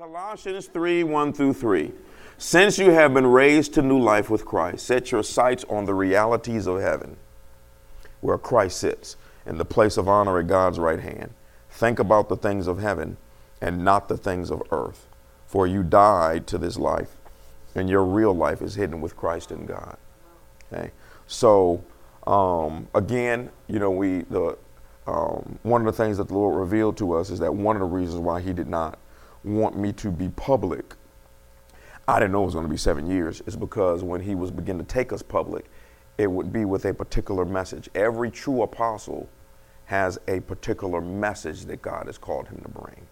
Colossians 3 1 through 3. Since you have been raised to new life with Christ, set your sights on the realities of heaven, where Christ sits in the place of honor at God's right hand. Think about the things of heaven and not the things of earth, for you died to this life, and your real life is hidden with Christ in God. Okay, so um, again, you know, we the um, one of the things that the Lord revealed to us is that one of the reasons why He did not want me to be public, I didn't know it was going to be seven years, is because when he was beginning to take us public, it would be with a particular message. Every true apostle has a particular message that God has called him to bring.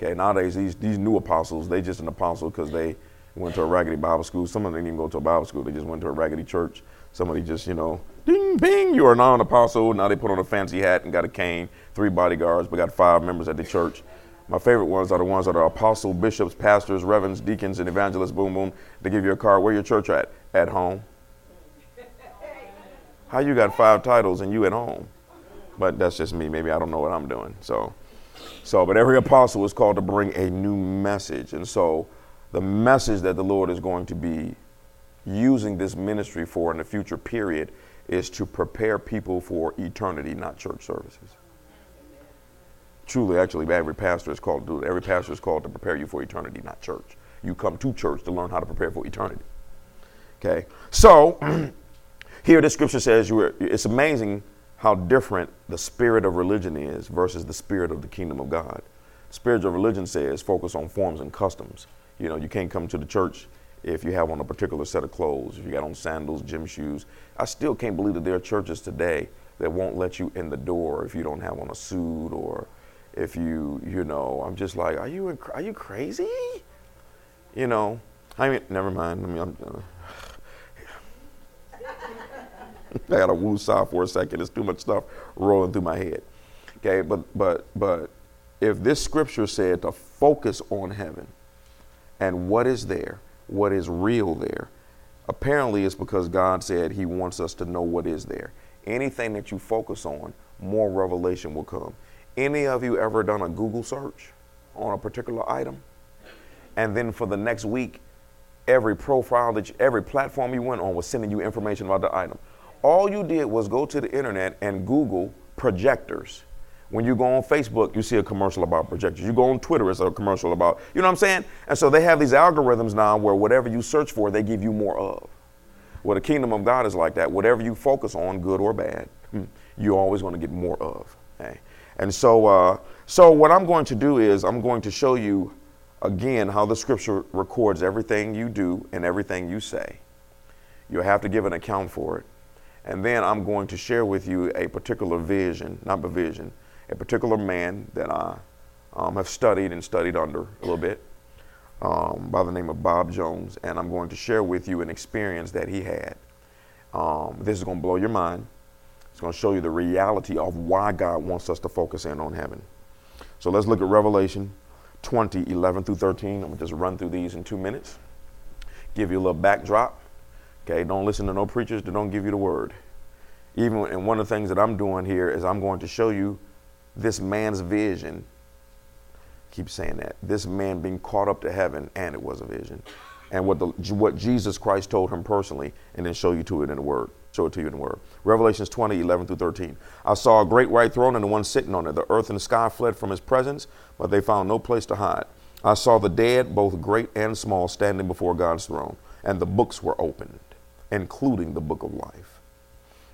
Okay, nowadays these these new apostles, they just an apostle because they went to a raggedy Bible school. Some of them didn't even go to a Bible school; they just went to a raggedy church. Somebody just, you know, ding, bing, you are now an apostle. Now they put on a fancy hat and got a cane, three bodyguards. but got five members at the church. My favorite ones are the ones that are apostles, bishops, pastors, reverends, deacons, and evangelists. Boom, boom. They give you a card. Where your church at? At home. How you got five titles and you at home? But that's just me. Maybe I don't know what I'm doing. So, so, but every apostle is called to bring a new message, and so the message that the Lord is going to be using this ministry for in the future period is to prepare people for eternity, not church services truly, actually, every pastor is called to do it. Every pastor is called to prepare you for eternity, not church. You come to church to learn how to prepare for eternity. Okay, so here the scripture says you. Are, it's amazing how different the spirit of religion is versus the spirit of the kingdom of God. Spirit of religion says focus on forms and customs. You know, you can't come to the church if you have on a particular set of clothes, if you got on sandals, gym shoes. I still can't believe that there are churches today that won't let you in the door if you don't have on a suit or if you you know i'm just like are you are you crazy? You know? I mean never mind. I mean i'm uh, i got to woo soft for a second. There's too much stuff rolling through my head. Okay but but but if this scripture said to focus on heaven and what is there what is real there apparently it's because god said he wants us to know what is there. Anything that you focus on more revelation will come any of you ever done a Google search on a particular item? And then for the next week, every profile that you, every platform you went on was sending you information about the item. All you did was go to the internet and Google projectors. When you go on Facebook, you see a commercial about projectors. You go on Twitter, it's a commercial about, you know what I'm saying? And so they have these algorithms now where whatever you search for, they give you more of. Well, the kingdom of God is like that. Whatever you focus on, good or bad, hmm, you're always going to get more of. Okay? And so, uh, so what I'm going to do is I'm going to show you again how the scripture records everything you do and everything you say. You'll have to give an account for it. And then I'm going to share with you a particular vision, not a vision, a particular man that I um, have studied and studied under a little bit um, by the name of Bob Jones. And I'm going to share with you an experience that he had. Um, this is going to blow your mind. It's going to show you the reality of why God wants us to focus in on heaven. So let's look at Revelation 20, 11 through 13. I'm going to just run through these in two minutes, give you a little backdrop. Okay, don't listen to no preachers that don't give you the word. Even and one of the things that I'm doing here is I'm going to show you this man's vision. Keep saying that. This man being caught up to heaven, and it was a vision. And what the what Jesus Christ told him personally, and then show you to it in the word show it to you in the word. Revelations 20, 11 through 13. I saw a great white throne and the one sitting on it. The earth and the sky fled from his presence, but they found no place to hide. I saw the dead, both great and small, standing before God's throne, and the books were opened, including the book of life.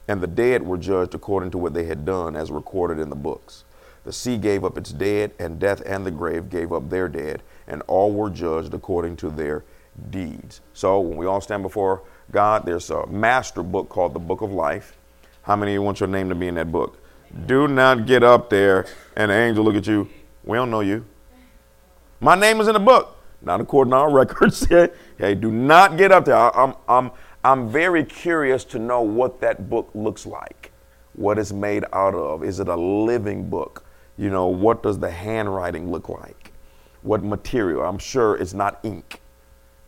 And the dead were judged according to what they had done, as recorded in the books. The sea gave up its dead, and death and the grave gave up their dead, and all were judged according to their deeds. So when we all stand before God, there's a master book called the Book of Life. How many of you want your name to be in that book? Do not get up there and an angel look at you. We don't know you. My name is in the book, not according to our records. hey, do not get up there. I'm, I'm, I'm very curious to know what that book looks like, what it's made out of. Is it a living book? You know, what does the handwriting look like? What material? I'm sure it's not ink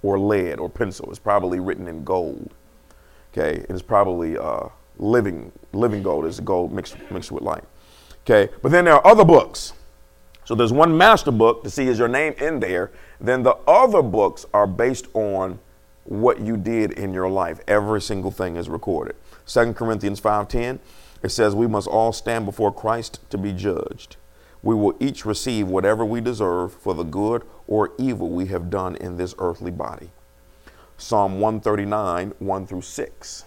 or lead or pencil. It's probably written in gold. Okay, it's probably uh, living living gold is gold mixed mixed with light. Okay, but then there are other books. So there's one master book to see is your name in there. Then the other books are based on what you did in your life. Every single thing is recorded. 2 Corinthians 5:10 it says we must all stand before Christ to be judged. We will each receive whatever we deserve for the good or evil we have done in this earthly body. Psalm 139, 1 through 6.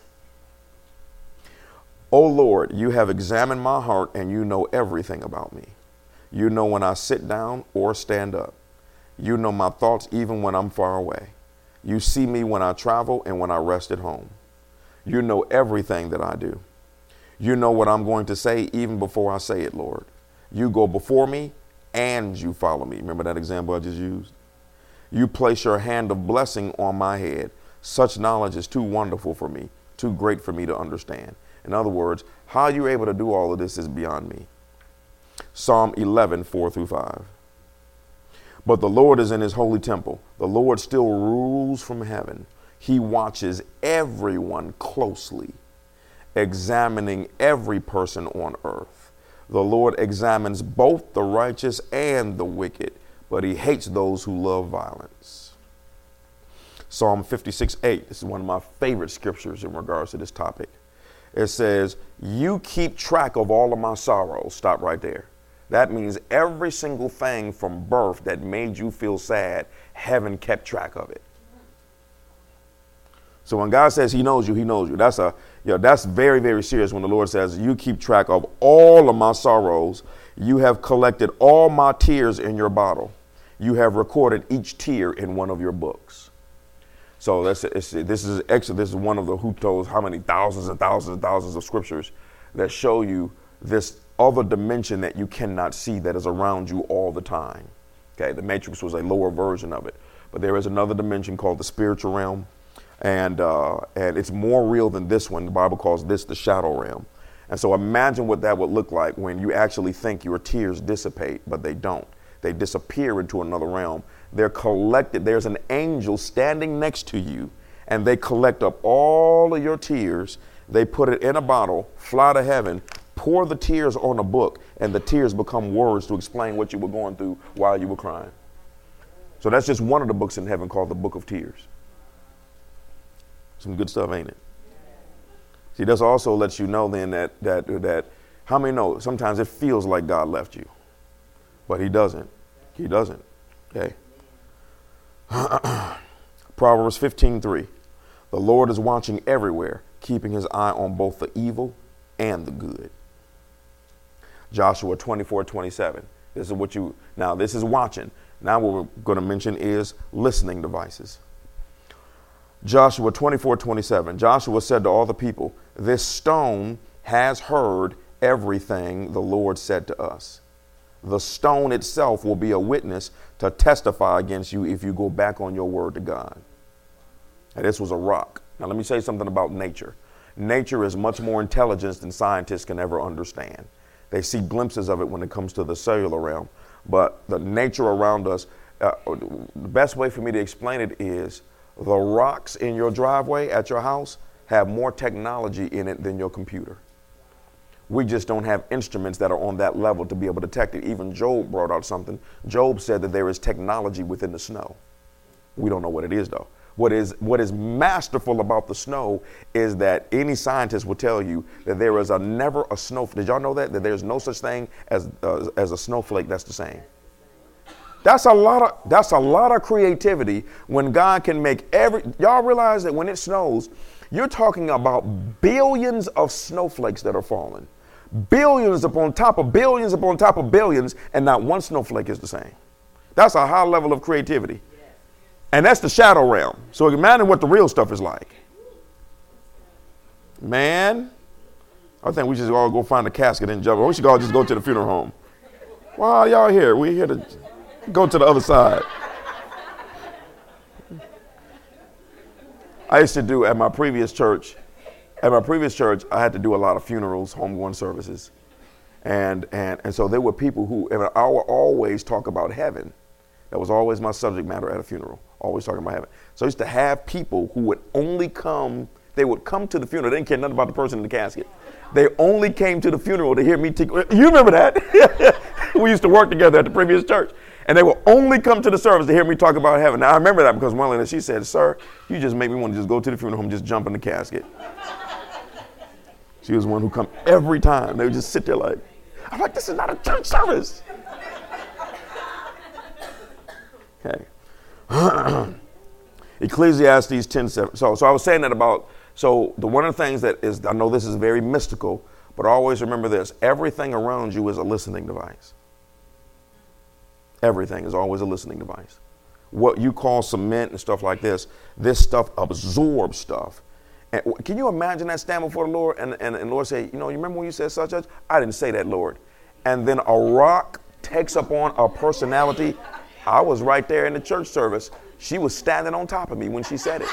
O Lord, you have examined my heart and you know everything about me. You know when I sit down or stand up. You know my thoughts even when I'm far away. You see me when I travel and when I rest at home. You know everything that I do. You know what I'm going to say even before I say it, Lord. You go before me and you follow me. Remember that example I just used? You place your hand of blessing on my head. Such knowledge is too wonderful for me, too great for me to understand. In other words, how you're able to do all of this is beyond me. Psalm 11, 4 through 5. But the Lord is in his holy temple. The Lord still rules from heaven. He watches everyone closely, examining every person on earth. The Lord examines both the righteous and the wicked, but he hates those who love violence. Psalm 56 8. This is one of my favorite scriptures in regards to this topic. It says, You keep track of all of my sorrows. Stop right there. That means every single thing from birth that made you feel sad, heaven kept track of it. So when God says He knows you, He knows you. That's a you know, that's very, very serious when the Lord says, You keep track of all of my sorrows. You have collected all my tears in your bottle. You have recorded each tear in one of your books. So that's this is extra. This is one of the who knows how many thousands and thousands and thousands of scriptures that show you this other dimension that you cannot see that is around you all the time. Okay, the matrix was a lower version of it, but there is another dimension called the spiritual realm, and uh, and it's more real than this one. The Bible calls this the shadow realm. And so imagine what that would look like when you actually think your tears dissipate, but they don't. They disappear into another realm. They're collected. There's an angel standing next to you, and they collect up all of your tears. They put it in a bottle, fly to heaven, pour the tears on a book, and the tears become words to explain what you were going through while you were crying. So that's just one of the books in heaven called the Book of Tears. Some good stuff, ain't it? See, this also lets you know then that that that how many know sometimes it feels like God left you, but He doesn't. He doesn't. Okay. Proverbs 15:3. The Lord is watching everywhere, keeping his eye on both the evil and the good. Joshua 24 27. This is what you, now this is watching. Now what we're going to mention is listening devices. Joshua 24 27. Joshua said to all the people, This stone has heard everything the Lord said to us. The stone itself will be a witness to testify against you if you go back on your word to God. And this was a rock. Now, let me say something about nature. Nature is much more intelligent than scientists can ever understand. They see glimpses of it when it comes to the cellular realm. But the nature around us, uh, the best way for me to explain it is the rocks in your driveway at your house have more technology in it than your computer. We just don't have instruments that are on that level to be able to detect it. Even Job brought out something. Job said that there is technology within the snow. We don't know what it is though. What is, what is masterful about the snow is that any scientist will tell you that there is a never a snow. Did y'all know that? That there's no such thing as, uh, as a snowflake that's the same. That's a lot of that's a lot of creativity when God can make every y'all realize that when it snows, you're talking about billions of snowflakes that are falling. Billions upon top of billions upon top of billions, and not one snowflake is the same. That's a high level of creativity. And that's the shadow realm. So imagine what the real stuff is like. Man, I think we should all go find a casket and jump. We should all just go to the funeral home. Why are y'all here? We're here to go to the other side. I used to do at my previous church, at my previous church, I had to do a lot of funerals, homegoing services. And, and, and so there were people who, and I would always talk about heaven. That was always my subject matter at a funeral always talking about heaven. So I used to have people who would only come, they would come to the funeral. They didn't care nothing about the person in the casket. They only came to the funeral to hear me. T- you remember that? we used to work together at the previous church. And they will only come to the service to hear me talk about heaven. Now, I remember that because one lady, she said, Sir, you just make me want to just go to the funeral home and just jump in the casket. she was one who come every time. They would just sit there like, I'm like, this is not a church service. okay. Ecclesiastes 10 7. So, so I was saying that about, so the one of the things that is, I know this is very mystical, but always remember this everything around you is a listening device. Everything is always a listening device. What you call cement and stuff like this, this stuff absorbs stuff. And can you imagine that standing before the Lord and, and, and Lord say, you know, you remember when you said such such? I didn't say that, Lord. And then a rock takes upon a personality. I was right there in the church service. She was standing on top of me when she said it.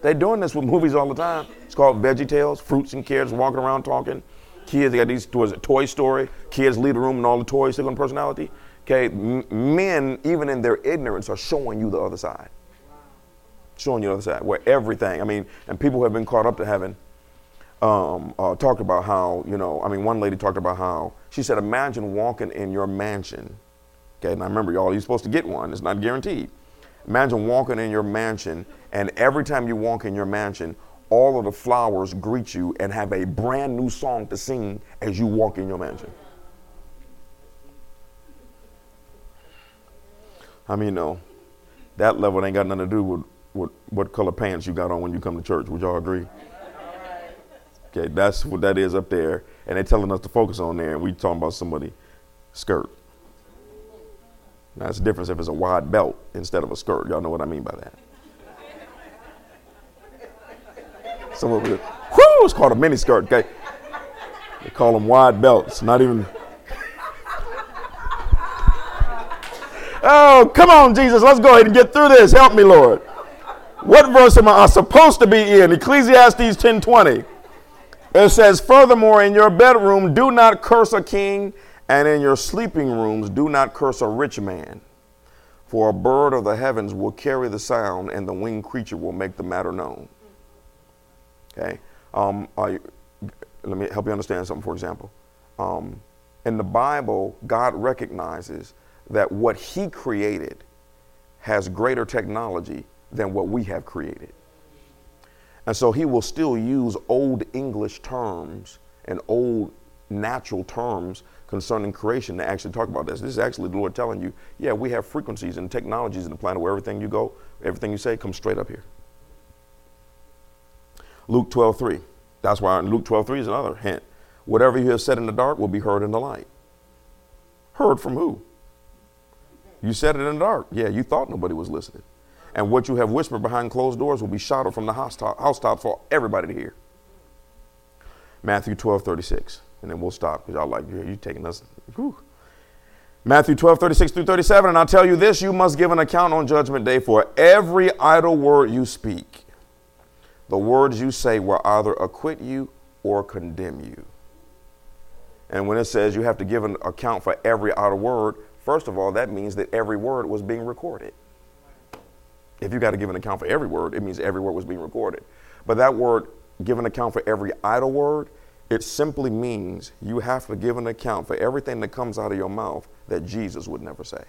They're doing this with movies all the time. It's called Veggie Tales, fruits and carrots, walking around talking. Kids, they got these, it Toy Story? Kids leave the room and all the toys take on personality. Okay, M- men, even in their ignorance, are showing you the other side. Showing you the other side, where everything, I mean, and people who have been caught up to heaven um, uh, talked about how, you know, I mean, one lady talked about how, she said, imagine walking in your mansion. Okay, and I remember, y'all, you're supposed to get one, it's not guaranteed. Imagine walking in your mansion, and every time you walk in your mansion, all of the flowers greet you and have a brand new song to sing as you walk in your mansion. I mean, no, that level ain't got nothing to do with, with what color pants you got on when you come to church. Would y'all agree? Okay, that's what that is up there. And they're telling us to focus on there, and we talking about somebody skirt. That's the difference if it's a wide belt instead of a skirt. Y'all know what I mean by that. Some of it, whoo, it's called a mini skirt, okay? They call them wide belts, not even. Oh, come on, Jesus, let's go ahead and get through this. Help me, Lord. What verse am I supposed to be in? Ecclesiastes 10:20. It says, Furthermore, in your bedroom, do not curse a king, and in your sleeping rooms, do not curse a rich man. For a bird of the heavens will carry the sound, and the winged creature will make the matter known. Okay. Um, I, let me help you understand something, for example. Um, in the Bible, God recognizes that what He created has greater technology than what we have created. And so He will still use old English terms and old natural terms concerning creation to actually talk about this. This is actually the Lord telling you, yeah, we have frequencies and technologies in the planet where everything you go, everything you say comes straight up here. Luke 12, 3. That's why Luke 12, 3 is another hint. Whatever you have said in the dark will be heard in the light. Heard from who? You said it in the dark. Yeah, you thought nobody was listening. And what you have whispered behind closed doors will be shouted from the housetop for everybody to hear. Matthew 12, 36. And then we'll stop because y'all like, you're taking us. Whew. Matthew 12, 36 through 37. And I'll tell you this you must give an account on Judgment Day for every idle word you speak the words you say will either acquit you or condemn you. And when it says you have to give an account for every outer word, first of all, that means that every word was being recorded. If you got to give an account for every word, it means every word was being recorded. But that word, give an account for every idle word, it simply means you have to give an account for everything that comes out of your mouth that Jesus would never say.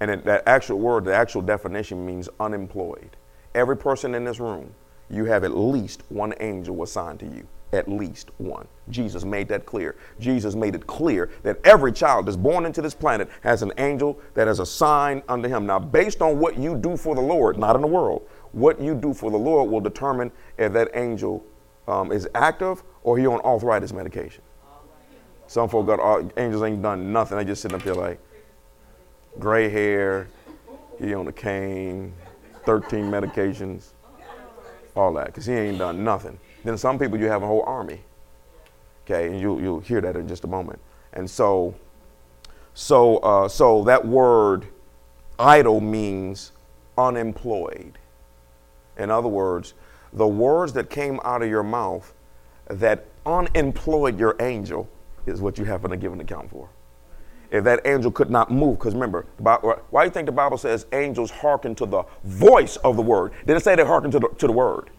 And it, that actual word, the actual definition means unemployed. Every person in this room, you have at least one angel assigned to you. At least one. Jesus made that clear. Jesus made it clear that every child that's born into this planet has an angel that is assigned unto him. Now, based on what you do for the Lord, not in the world, what you do for the Lord will determine if that angel um, is active or he on arthritis medication. Some folk got uh, angels ain't done nothing. They just sitting up here like gray hair, he on a cane, 13 medications, all that, because he ain't done nothing. Then some people, you have a whole army. Okay, and you, you'll hear that in just a moment. And so, so, uh, so that word idle means unemployed. In other words, the words that came out of your mouth that unemployed your angel is what you have to give an account for if that angel could not move. Because remember, why do you think the Bible says angels hearken to the voice of the word? Did it say they hearken to the, to the word?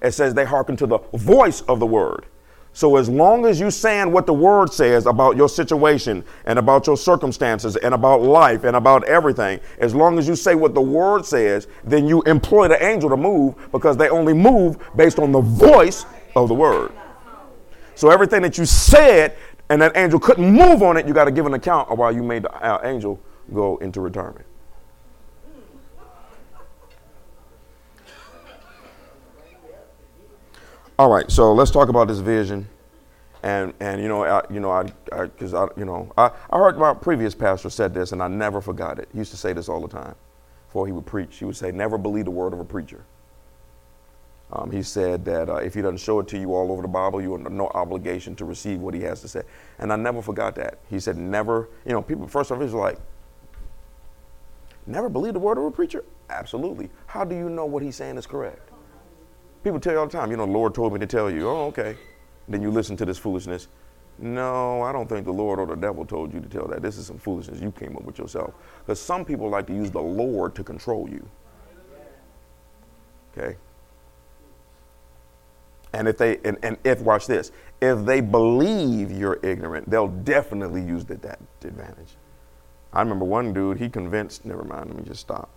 It says they hearken to the voice of the word. So as long as you saying what the word says about your situation and about your circumstances and about life and about everything, as long as you say what the word says, then you employ the angel to move because they only move based on the voice of the word. So everything that you said and that angel couldn't move on it, you got to give an account of why you made the uh, angel go into retirement. All right, so let's talk about this vision, and and you know I, you know I because I, I, you know I, I heard my previous pastor said this and I never forgot it. He used to say this all the time, before he would preach. He would say, "Never believe the word of a preacher." Um, he said that uh, if he doesn't show it to you all over the Bible, you have no obligation to receive what he has to say. And I never forgot that. He said, "Never." You know, people first of all, he's like, "Never believe the word of a preacher." Absolutely. How do you know what he's saying is correct? People tell you all the time, you know, the Lord told me to tell you. Oh, okay. Then you listen to this foolishness. No, I don't think the Lord or the devil told you to tell that. This is some foolishness you came up with yourself. Because some people like to use the Lord to control you. Okay? And if they and, and if watch this, if they believe you're ignorant, they'll definitely use that, that advantage. I remember one dude, he convinced, never mind, let me just stop.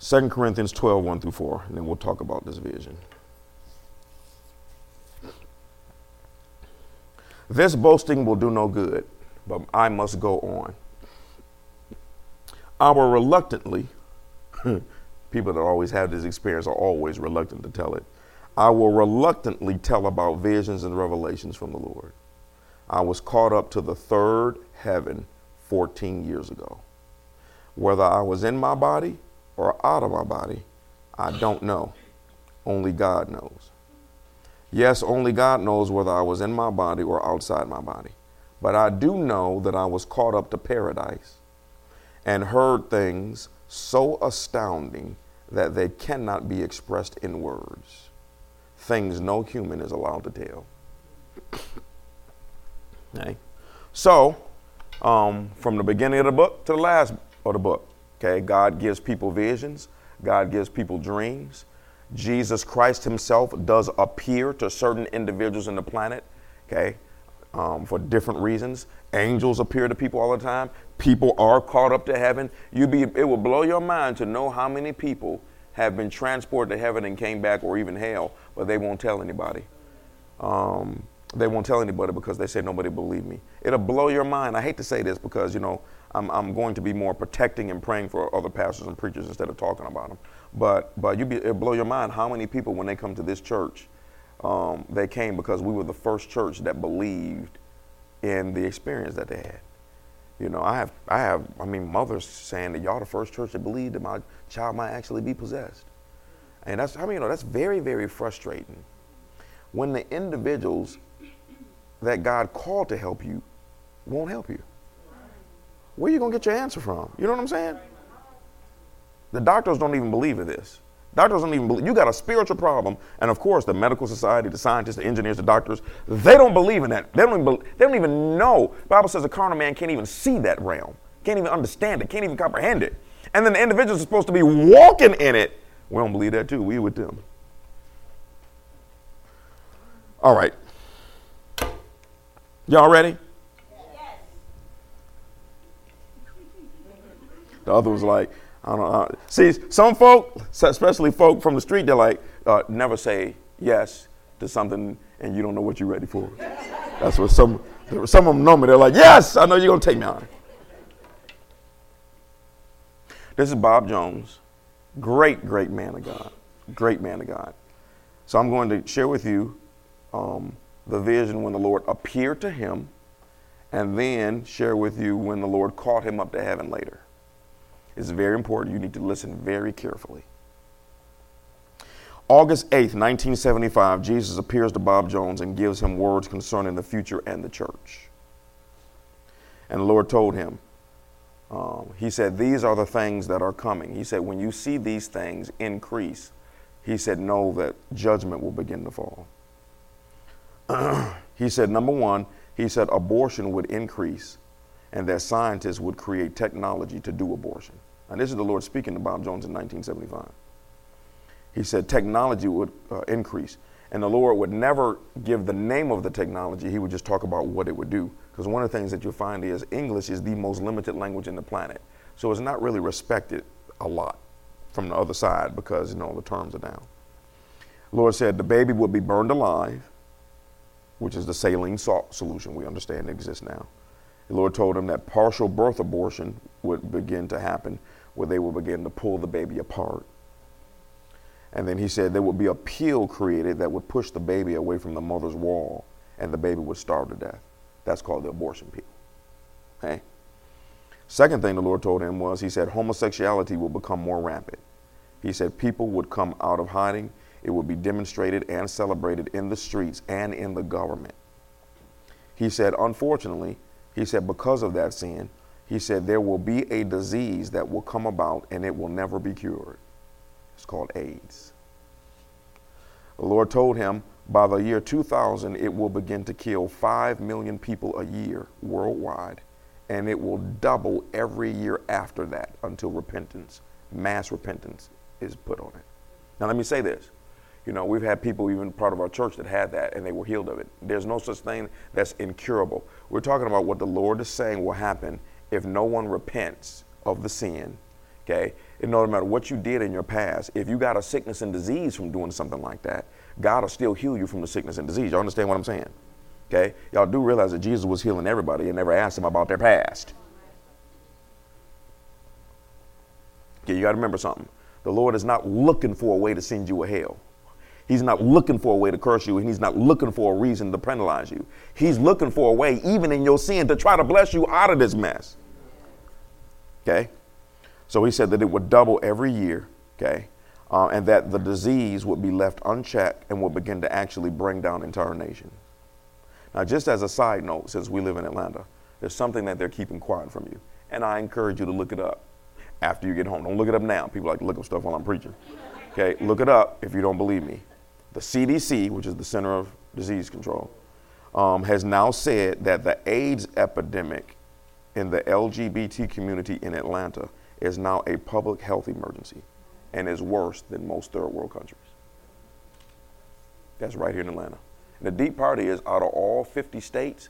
2 Corinthians 12, 1 through 4, and then we'll talk about this vision. This boasting will do no good, but I must go on. I will reluctantly, people that always have this experience are always reluctant to tell it. I will reluctantly tell about visions and revelations from the Lord. I was caught up to the third heaven 14 years ago. Whether I was in my body or out of my body, I don't know. Only God knows. Yes, only God knows whether I was in my body or outside my body. But I do know that I was caught up to paradise and heard things so astounding that they cannot be expressed in words. Things no human is allowed to tell. okay. So, um, from the beginning of the book to the last of the book, Okay, God gives people visions, God gives people dreams. Jesus Christ Himself does appear to certain individuals in the planet, okay, um, for different reasons. Angels appear to people all the time. People are caught up to heaven. You be, it will blow your mind to know how many people have been transported to heaven and came back, or even hell, but they won't tell anybody. Um, they won't tell anybody because they say nobody believe me. It'll blow your mind. I hate to say this because you know I'm, I'm going to be more protecting and praying for other pastors and preachers instead of talking about them. But but you be it'll blow your mind how many people when they come to this church, um, they came because we were the first church that believed in the experience that they had. You know, I have I have I mean mothers saying that y'all the first church that believed that my child might actually be possessed. And that's I mean, you know, that's very, very frustrating. When the individuals that God called to help you won't help you. Where are you to get your answer from? You know what I'm saying? The doctors don't even believe in this. Doctors don't even believe. You got a spiritual problem, and of course, the medical society, the scientists, the engineers, the doctors, they don't believe in that. They don't even. They don't even know. The Bible says a carnal man can't even see that realm, can't even understand it, can't even comprehend it. And then the individuals are supposed to be walking in it. We don't believe that too. We with them. All right. Y'all ready? Yes. The other was like, I don't know. See, some folk, especially folk from the street, they're like, uh, never say yes to something and you don't know what you're ready for. That's what some, some of them know me. They're like, yes, I know you're going to take me on. This is Bob Jones, great, great man of God. Great man of God. So I'm going to share with you um, the vision when the Lord appeared to him, and then share with you when the Lord caught him up to heaven later is very important. You need to listen very carefully. August 8th, 1975, Jesus appears to Bob Jones and gives him words concerning the future and the church. And the Lord told him, um, He said, These are the things that are coming. He said, When you see these things increase, He said, Know that judgment will begin to fall. he said, Number one, He said, abortion would increase and that scientists would create technology to do abortion. And this is the Lord speaking to Bob Jones in 1975. He said technology would uh, increase. And the Lord would never give the name of the technology, He would just talk about what it would do. Because one of the things that you'll find is English is the most limited language in the planet. So it's not really respected a lot from the other side because, you know, the terms are down. The Lord said the baby would be burned alive, which is the saline salt solution we understand exists now. The Lord told him that partial birth abortion would begin to happen, where they will begin to pull the baby apart. And then he said there would be a peel created that would push the baby away from the mother's wall, and the baby would starve to death. That's called the abortion peel. Okay? Second thing the Lord told him was, He said, homosexuality will become more rampant. He said, people would come out of hiding, it would be demonstrated and celebrated in the streets and in the government. He said, unfortunately, he said, because of that sin, he said, there will be a disease that will come about and it will never be cured. It's called AIDS. The Lord told him, by the year 2000, it will begin to kill 5 million people a year worldwide, and it will double every year after that until repentance, mass repentance, is put on it. Now, let me say this. You know, we've had people, even part of our church, that had that and they were healed of it. There's no such thing that's incurable. We're talking about what the Lord is saying will happen if no one repents of the sin. Okay? It no matter what you did in your past, if you got a sickness and disease from doing something like that, God will still heal you from the sickness and disease. Y'all understand what I'm saying? Okay? Y'all do realize that Jesus was healing everybody and never asked them about their past. Okay, you got to remember something. The Lord is not looking for a way to send you a hell. He's not looking for a way to curse you, and He's not looking for a reason to penalize you. He's looking for a way, even in your sin, to try to bless you out of this mess. Okay? So He said that it would double every year, okay? Uh, and that the disease would be left unchecked and would begin to actually bring down entire nations. Now, just as a side note, since we live in Atlanta, there's something that they're keeping quiet from you. And I encourage you to look it up after you get home. Don't look it up now. People like to look up stuff while I'm preaching. Okay, look it up if you don't believe me. The CDC, which is the Center of Disease Control, um, has now said that the AIDS epidemic in the LGBT community in Atlanta is now a public health emergency and is worse than most third world countries. That's right here in Atlanta. And the deep part is out of all 50 states,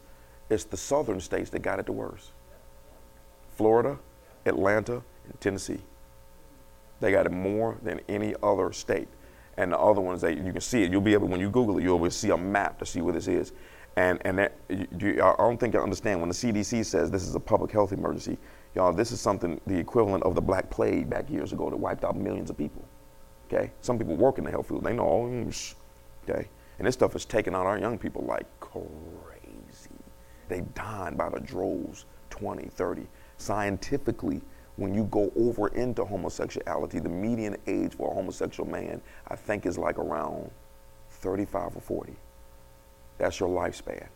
it's the southern states that got it the worst Florida, Atlanta, and Tennessee. They got it more than any other state. And the other ones, that you can see it. You'll be able, when you Google it, you'll be able to see a map to see where this is. And, and that, you, I don't think you understand when the CDC says this is a public health emergency, y'all, this is something, the equivalent of the Black Plague back years ago that wiped out millions of people. Okay? Some people work in the health field, they know, oh, mm, okay? And this stuff is taking out our young people like crazy. They dying by the droves, 20, 30. Scientifically, when you go over into homosexuality, the median age for a homosexual man, I think, is like around 35 or 40. That's your lifespan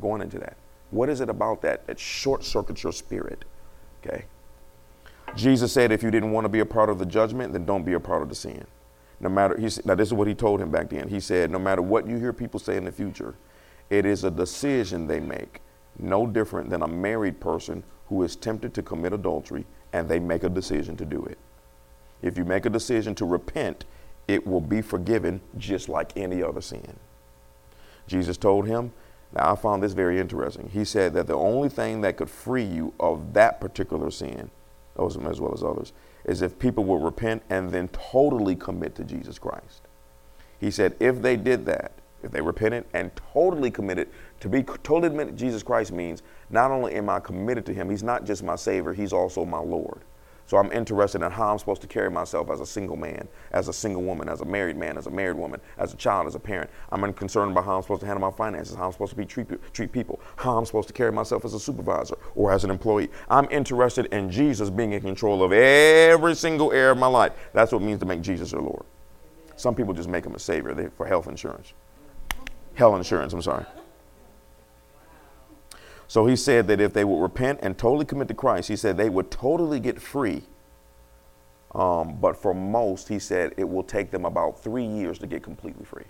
going into that. What is it about that that short circuits your spirit? Okay. Jesus said, if you didn't want to be a part of the judgment, then don't be a part of the sin. No matter, he said, now this is what he told him back then. He said, no matter what you hear people say in the future, it is a decision they make, no different than a married person who is tempted to commit adultery and they make a decision to do it. If you make a decision to repent, it will be forgiven just like any other sin. Jesus told him, now I found this very interesting. He said that the only thing that could free you of that particular sin, as well as others, is if people will repent and then totally commit to Jesus Christ. He said if they did that, if they repented and totally committed, to be totally committed to Jesus Christ means not only am I committed to Him, He's not just my Savior, He's also my Lord. So I'm interested in how I'm supposed to carry myself as a single man, as a single woman, as a married man, as a married woman, as a child, as a parent. I'm concerned about how I'm supposed to handle my finances, how I'm supposed to be treat, treat people, how I'm supposed to carry myself as a supervisor or as an employee. I'm interested in Jesus being in control of every single area of my life. That's what it means to make Jesus your Lord. Some people just make him a savior for health insurance. Health insurance, I'm sorry. So he said that if they would repent and totally commit to Christ, he said they would totally get free. Um, but for most, he said it will take them about three years to get completely free.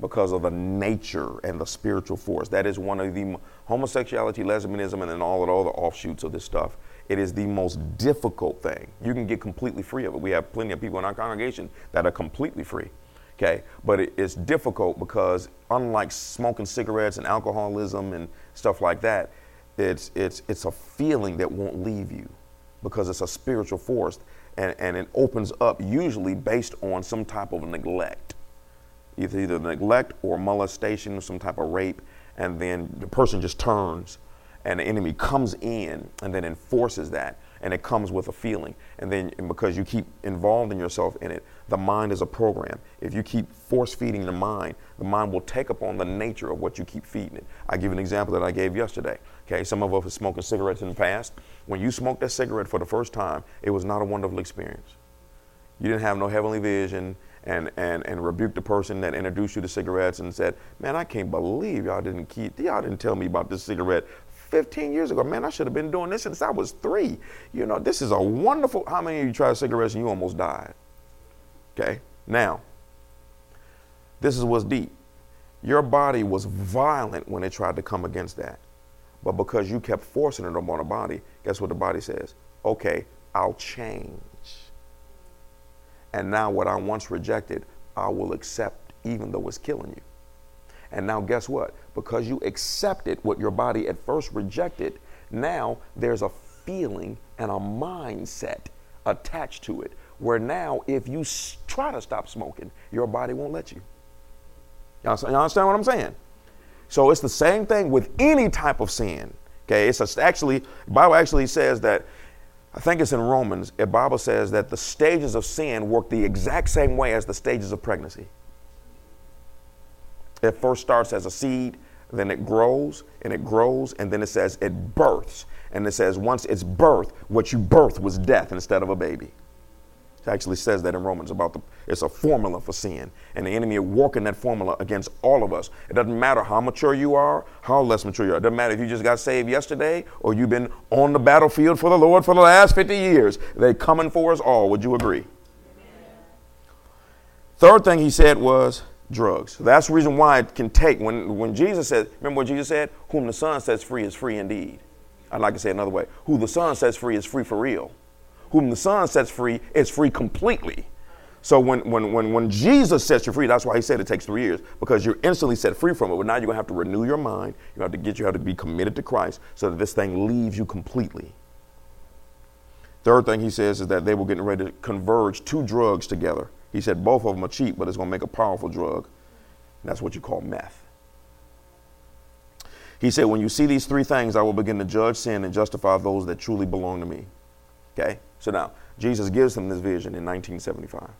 because of the nature and the spiritual force. That is one of the homosexuality, lesbianism, and then all of all the offshoots of this stuff. It is the most difficult thing. You can get completely free of it. We have plenty of people in our congregation that are completely free. Okay, but it, it's difficult because unlike smoking cigarettes and alcoholism and stuff like that, it's it's it's a feeling that won't leave you because it's a spiritual force and, and it opens up usually based on some type of neglect. Either, either neglect or molestation or some type of rape, and then the person just turns and the enemy comes in and then enforces that and it comes with a feeling. And then and because you keep involving yourself in it the mind is a program if you keep force feeding the mind the mind will take upon the nature of what you keep feeding it i give an example that i gave yesterday okay some of us have smoking cigarettes in the past when you smoked that cigarette for the first time it was not a wonderful experience you didn't have no heavenly vision and, and, and rebuked the person that introduced you to cigarettes and said, Man, I can't believe y'all didn't keep, y'all didn't tell me about this cigarette 15 years ago. Man, I should have been doing this since I was three. You know, this is a wonderful, how many of you tried cigarettes and you almost died? Okay, now, this is what's deep. Your body was violent when it tried to come against that. But because you kept forcing it on the body, guess what the body says? Okay, I'll change. And now what I once rejected, I will accept even though it's killing you. And now guess what? Because you accepted what your body at first rejected, now there's a feeling and a mindset attached to it where now if you try to stop smoking, your body won't let you. Y'all, understand what I'm saying? So it's the same thing with any type of sin. Okay, it's actually Bible actually says that I think it's in Romans, the Bible says that the stages of sin work the exact same way as the stages of pregnancy. It first starts as a seed, then it grows and it grows, and then it says it births. And it says once it's birth, what you birth was death instead of a baby. Actually says that in Romans about the it's a formula for sin. And the enemy is working that formula against all of us. It doesn't matter how mature you are, how less mature you are. It doesn't matter if you just got saved yesterday or you've been on the battlefield for the Lord for the last 50 years. They're coming for us all. Would you agree? Third thing he said was drugs. That's the reason why it can take. When, when Jesus said, remember what Jesus said? Whom the Son sets free is free indeed. I'd like to say another way. Who the Son sets free is free for real whom the Son sets free is free completely. So when, when, when, when Jesus sets you free, that's why he said it takes three years, because you're instantly set free from it. But now you're to have to renew your mind. You have to get you have to be committed to Christ so that this thing leaves you completely. Third thing he says is that they were getting ready to converge two drugs together. He said both of them are cheap, but it's going to make a powerful drug. And that's what you call meth. He said, When you see these three things, I will begin to judge sin and justify those that truly belong to me. Okay? So now, Jesus gives him this vision in 1975.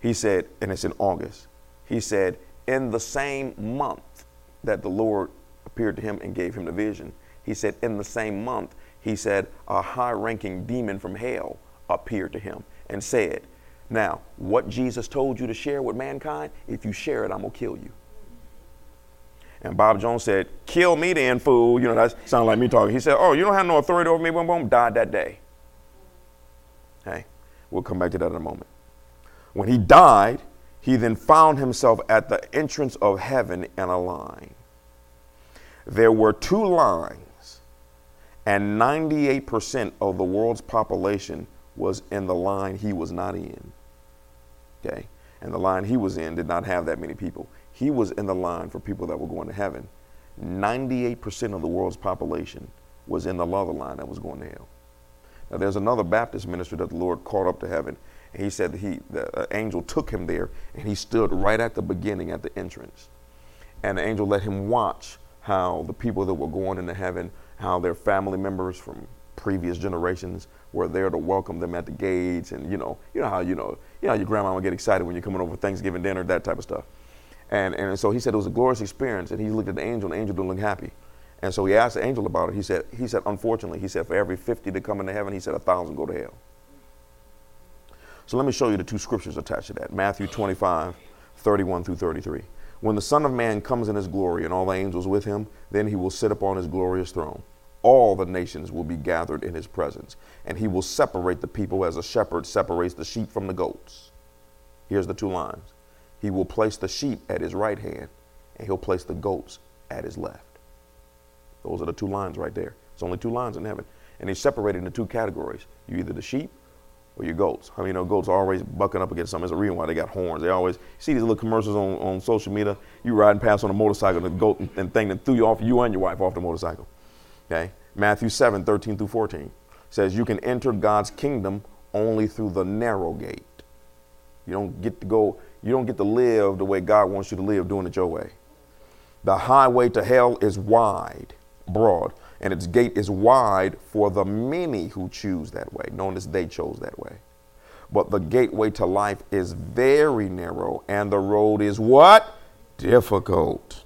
He said, and it's in August, he said, in the same month that the Lord appeared to him and gave him the vision, he said, in the same month, he said, a high ranking demon from hell appeared to him and said, Now, what Jesus told you to share with mankind, if you share it, I'm going to kill you. And Bob Jones said, Kill me then, fool. You know, that sounded like me talking. He said, Oh, you don't have no authority over me, boom, boom, died that day. Hey, we'll come back to that in a moment. When he died, he then found himself at the entrance of heaven in a line. There were two lines, and 98% of the world's population was in the line he was not in. Okay? And the line he was in did not have that many people. He was in the line for people that were going to heaven. 98% of the world's population was in the other line that was going to hell. Now, there's another Baptist minister that the Lord called up to heaven, and he said that he, the uh, angel took him there, and he stood right at the beginning at the entrance. And the angel let him watch how the people that were going into heaven, how their family members from previous generations were there to welcome them at the gates, and you know, you know how you know, you know, your grandma would get excited when you're coming over for Thanksgiving dinner, that type of stuff. And, and so he said it was a glorious experience. And he looked at the angel, and the angel didn't look happy. And so he asked the angel about it. He said, he said, unfortunately, he said, for every 50 that come into heaven, he said, a thousand go to hell. So let me show you the two scriptures attached to that Matthew 25, 31 through 33. When the Son of Man comes in his glory and all the angels with him, then he will sit upon his glorious throne. All the nations will be gathered in his presence, and he will separate the people as a shepherd separates the sheep from the goats. Here's the two lines He will place the sheep at his right hand, and he'll place the goats at his left. Those are the two lines right there. It's only two lines in heaven. And he's separated into two categories. You either the sheep or your goats. I mean, you know, goats are always bucking up against something. There's a reason why they got horns. They always see these little commercials on, on social media. You riding past on a motorcycle, and the goat and thing that threw you off, you and your wife off the motorcycle. Okay? Matthew 7, 13 through 14 says you can enter God's kingdom only through the narrow gate. You don't get to go, you don't get to live the way God wants you to live doing it your way. The highway to hell is wide, broad, and its gate is wide for the many who choose that way, as they chose that way. But the gateway to life is very narrow, and the road is what? Difficult.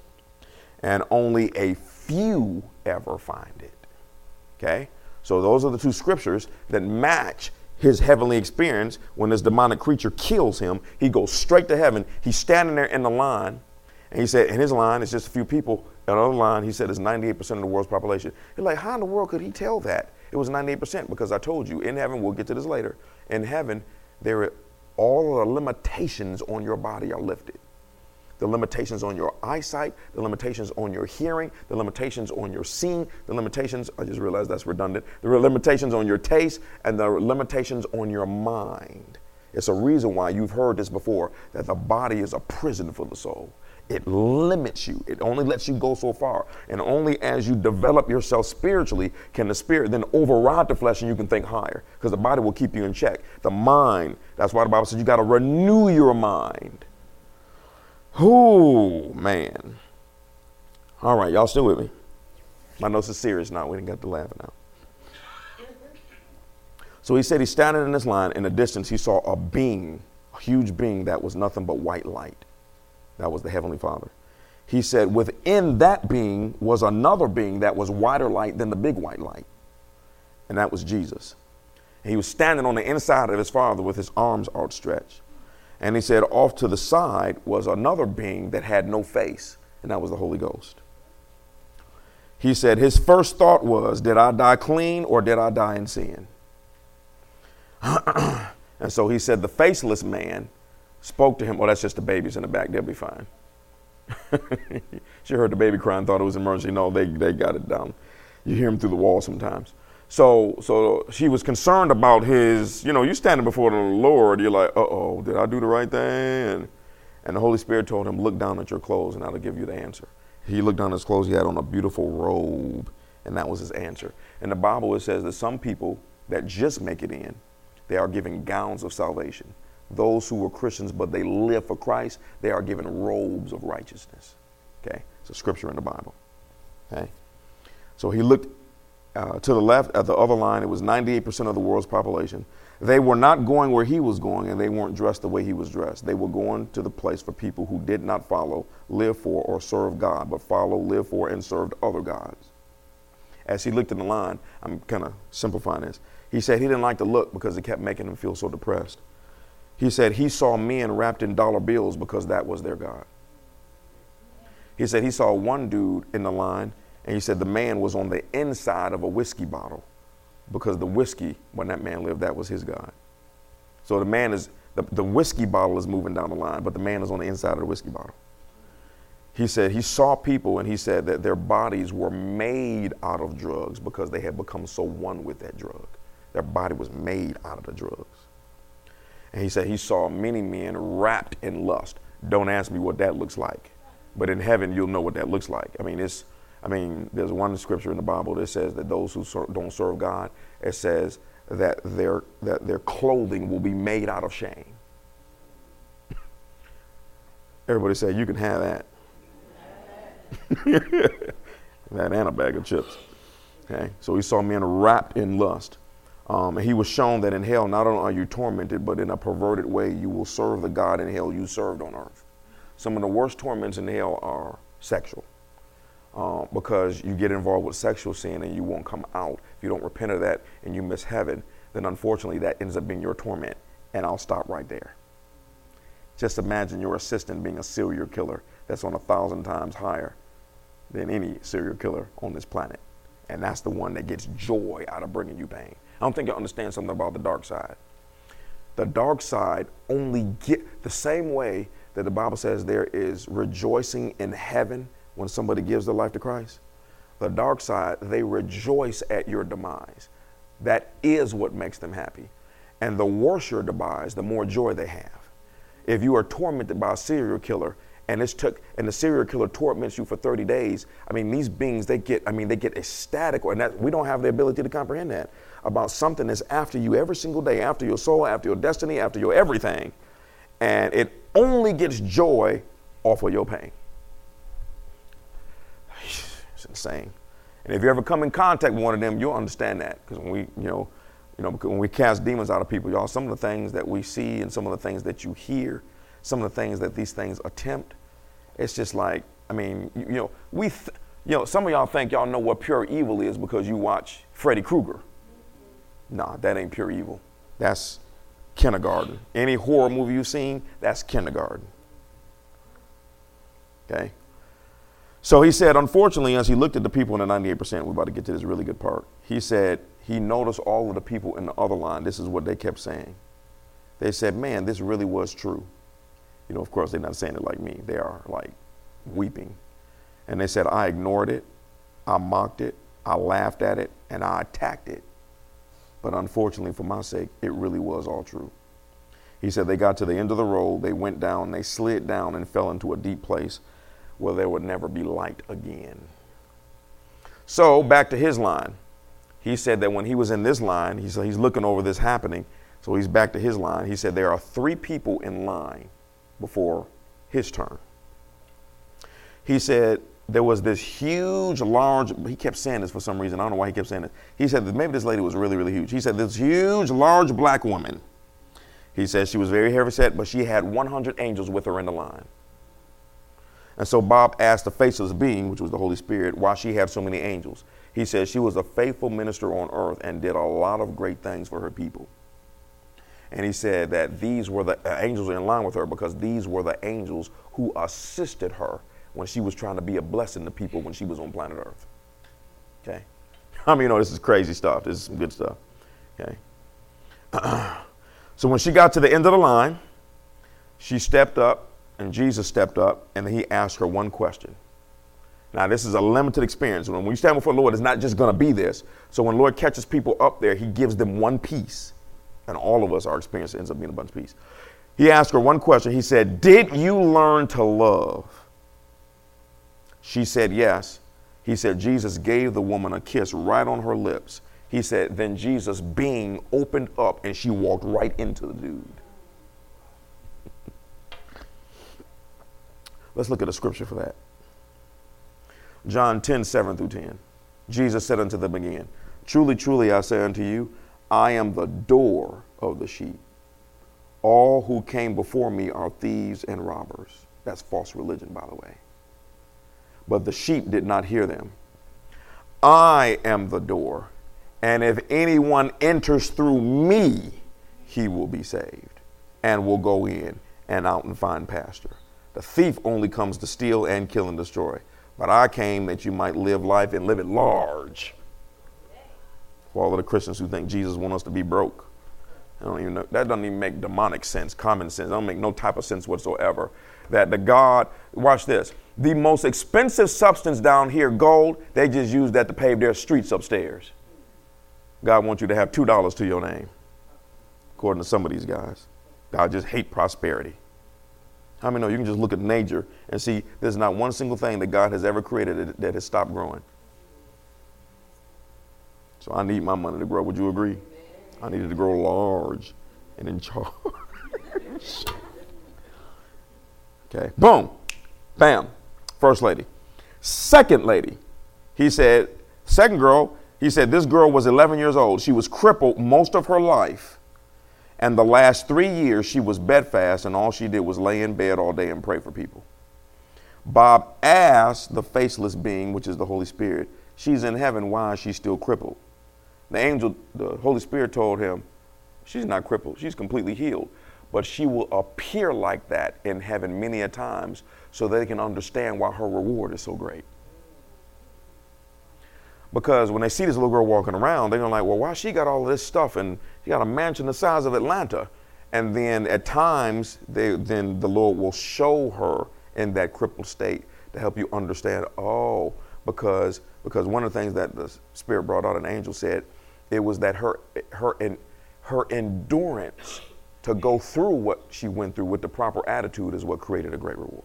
And only a few ever find it. Okay? So those are the two scriptures that match his heavenly experience when this demonic creature kills him. He goes straight to heaven. He's standing there in the line, and he said, in his line, it's just a few people. Another line, he said, is 98% of the world's population. You're like, how in the world could he tell that? It was 98% because I told you, in heaven, we'll get to this later. In heaven, there are all the limitations on your body are lifted the limitations on your eyesight, the limitations on your hearing, the limitations on your seeing, the limitations, I just realized that's redundant, the limitations on your taste, and the limitations on your mind. It's a reason why you've heard this before that the body is a prison for the soul. It limits you. It only lets you go so far. And only as you develop yourself spiritually can the spirit then override the flesh and you can think higher. Because the body will keep you in check. The mind, that's why the Bible says you got to renew your mind. Oh, man. All right, y'all still with me? My notes is serious now. We didn't get to laughing out. So he said he's standing in this line. In the distance, he saw a being, a huge being that was nothing but white light. That was the Heavenly Father. He said within that being was another being that was whiter light than the big white light. And that was Jesus. And he was standing on the inside of his Father with his arms outstretched. And he said, off to the side was another being that had no face, and that was the Holy Ghost. He said, his first thought was, Did I die clean or did I die in sin? and so he said, The faceless man spoke to him. Well, that's just the babies in the back, they'll be fine. she heard the baby crying, thought it was emergency. No, they, they got it down. You hear them through the wall sometimes. So, so she was concerned about his, you know, you're standing before the Lord, you're like, uh oh, did I do the right thing? And, and the Holy Spirit told him, look down at your clothes and I'll give you the answer. He looked down at his clothes, he had on a beautiful robe, and that was his answer. In the Bible, it says that some people that just make it in, they are given gowns of salvation. Those who were Christians but they live for Christ, they are given robes of righteousness. Okay? It's a scripture in the Bible. Okay? So he looked uh, to the left at the other line, it was 98% of the world's population. They were not going where he was going, and they weren't dressed the way he was dressed. They were going to the place for people who did not follow, live for, or serve God, but follow, live for, and served other gods. As he looked in the line, I'm kind of simplifying this. He said he didn't like the look because it kept making him feel so depressed. He said he saw men wrapped in dollar bills because that was their God. He said he saw one dude in the line and he said the man was on the inside of a whiskey bottle because the whiskey, when that man lived, that was his God. So the man is, the, the whiskey bottle is moving down the line, but the man is on the inside of the whiskey bottle. He said he saw people and he said that their bodies were made out of drugs because they had become so one with that drug. Their body was made out of the drugs. And he said he saw many men wrapped in lust. Don't ask me what that looks like, but in heaven you'll know what that looks like. I mean, it's I mean, there's one scripture in the Bible that says that those who ser- don't serve God, it says that their, that their clothing will be made out of shame. Everybody say, You can have that. that and a bag of chips. Okay, so he saw men wrapped in lust. Um, and he was shown that in hell, not only are you tormented, but in a perverted way, you will serve the God in hell you served on earth. Some of the worst torments in hell are sexual uh, because you get involved with sexual sin and you won't come out. If you don't repent of that and you miss heaven, then unfortunately that ends up being your torment. And I'll stop right there. Just imagine your assistant being a serial killer that's on a thousand times higher than any serial killer on this planet. And that's the one that gets joy out of bringing you pain. I don't think you understand something about the dark side. The dark side only get the same way that the Bible says there is rejoicing in heaven when somebody gives their life to Christ? The dark side, they rejoice at your demise. That is what makes them happy. And the worse your demise, the more joy they have. If you are tormented by a serial killer and it's took and the serial killer torments you for 30 days, I mean these beings they get I mean they get ecstatic and that we don't have the ability to comprehend that about something that's after you every single day, after your soul, after your destiny, after your everything. And it only gets joy off of your pain. It's insane. And if you ever come in contact with one of them, you'll understand that. Because when we, you know, you know, when we cast demons out of people, y'all, some of the things that we see and some of the things that you hear, some of the things that these things attempt, it's just like, I mean, you, you know, we, th- you know, some of y'all think y'all know what pure evil is because you watch Freddy Krueger. Nah, that ain't pure evil. That's kindergarten. Any horror movie you've seen, that's kindergarten. Okay? So he said, unfortunately, as he looked at the people in the 98%, we're about to get to this really good part. He said, he noticed all of the people in the other line. This is what they kept saying. They said, man, this really was true. You know, of course, they're not saying it like me. They are like weeping. And they said, I ignored it, I mocked it, I laughed at it, and I attacked it. But unfortunately, for my sake, it really was all true. He said they got to the end of the road, they went down, they slid down and fell into a deep place where there would never be light again. So, back to his line. He said that when he was in this line, he said he's looking over this happening. So he's back to his line. He said there are three people in line before his turn. He said there was this huge, large, he kept saying this for some reason. I don't know why he kept saying it. He said that maybe this lady was really, really huge. He said this huge, large black woman. He said she was very heavy set, but she had 100 angels with her in the line. And so Bob asked the faceless being, which was the Holy Spirit, why she had so many angels. He said she was a faithful minister on earth and did a lot of great things for her people. And he said that these were the uh, angels in line with her because these were the angels who assisted her when she was trying to be a blessing to people when she was on planet Earth. Okay? I mean, you know, this is crazy stuff. This is some good stuff. Okay? so when she got to the end of the line, she stepped up and Jesus stepped up and he asked her one question. Now, this is a limited experience. When we stand before the Lord, it's not just going to be this. So when the Lord catches people up there, he gives them one piece. And all of us, our experience ends up being a bunch of pieces. He asked her one question. He said, Did you learn to love? She said yes. He said Jesus gave the woman a kiss right on her lips. He said, then Jesus being opened up and she walked right into the dude. Let's look at a scripture for that. John 10, 7 through 10. Jesus said unto them again, Truly, truly, I say unto you, I am the door of the sheep. All who came before me are thieves and robbers. That's false religion, by the way but the sheep did not hear them. I am the door, and if anyone enters through me, he will be saved and will go in and out and find pasture. The thief only comes to steal and kill and destroy. But I came that you might live life and live it large. For all of the Christians who think Jesus wants us to be broke. I don't even know. That doesn't even make demonic sense, common sense. Don't make no type of sense whatsoever. That the God, watch this, the most expensive substance down here, gold, they just use that to pave their streets upstairs. God wants you to have $2 to your name, according to some of these guys. God just hate prosperity. How many know you can just look at nature and see there's not one single thing that God has ever created that has stopped growing. So I need my money to grow. Would you agree? I needed to grow large and in charge. okay, boom, bam, first lady. Second lady, he said, second girl, he said, this girl was 11 years old. She was crippled most of her life. And the last three years, she was bedfast, and all she did was lay in bed all day and pray for people. Bob asked the faceless being, which is the Holy Spirit, she's in heaven, why is she still crippled? The angel, the Holy Spirit told him, She's not crippled, she's completely healed. But she will appear like that in heaven many a times so they can understand why her reward is so great. Because when they see this little girl walking around, they're gonna like, well, why she got all this stuff and she got a mansion the size of Atlanta, And then at times, they, then the Lord will show her in that crippled state to help you understand, oh, because because one of the things that the Spirit brought out, an angel said, it was that her her in, her endurance to go through what she went through with the proper attitude is what created a great reward.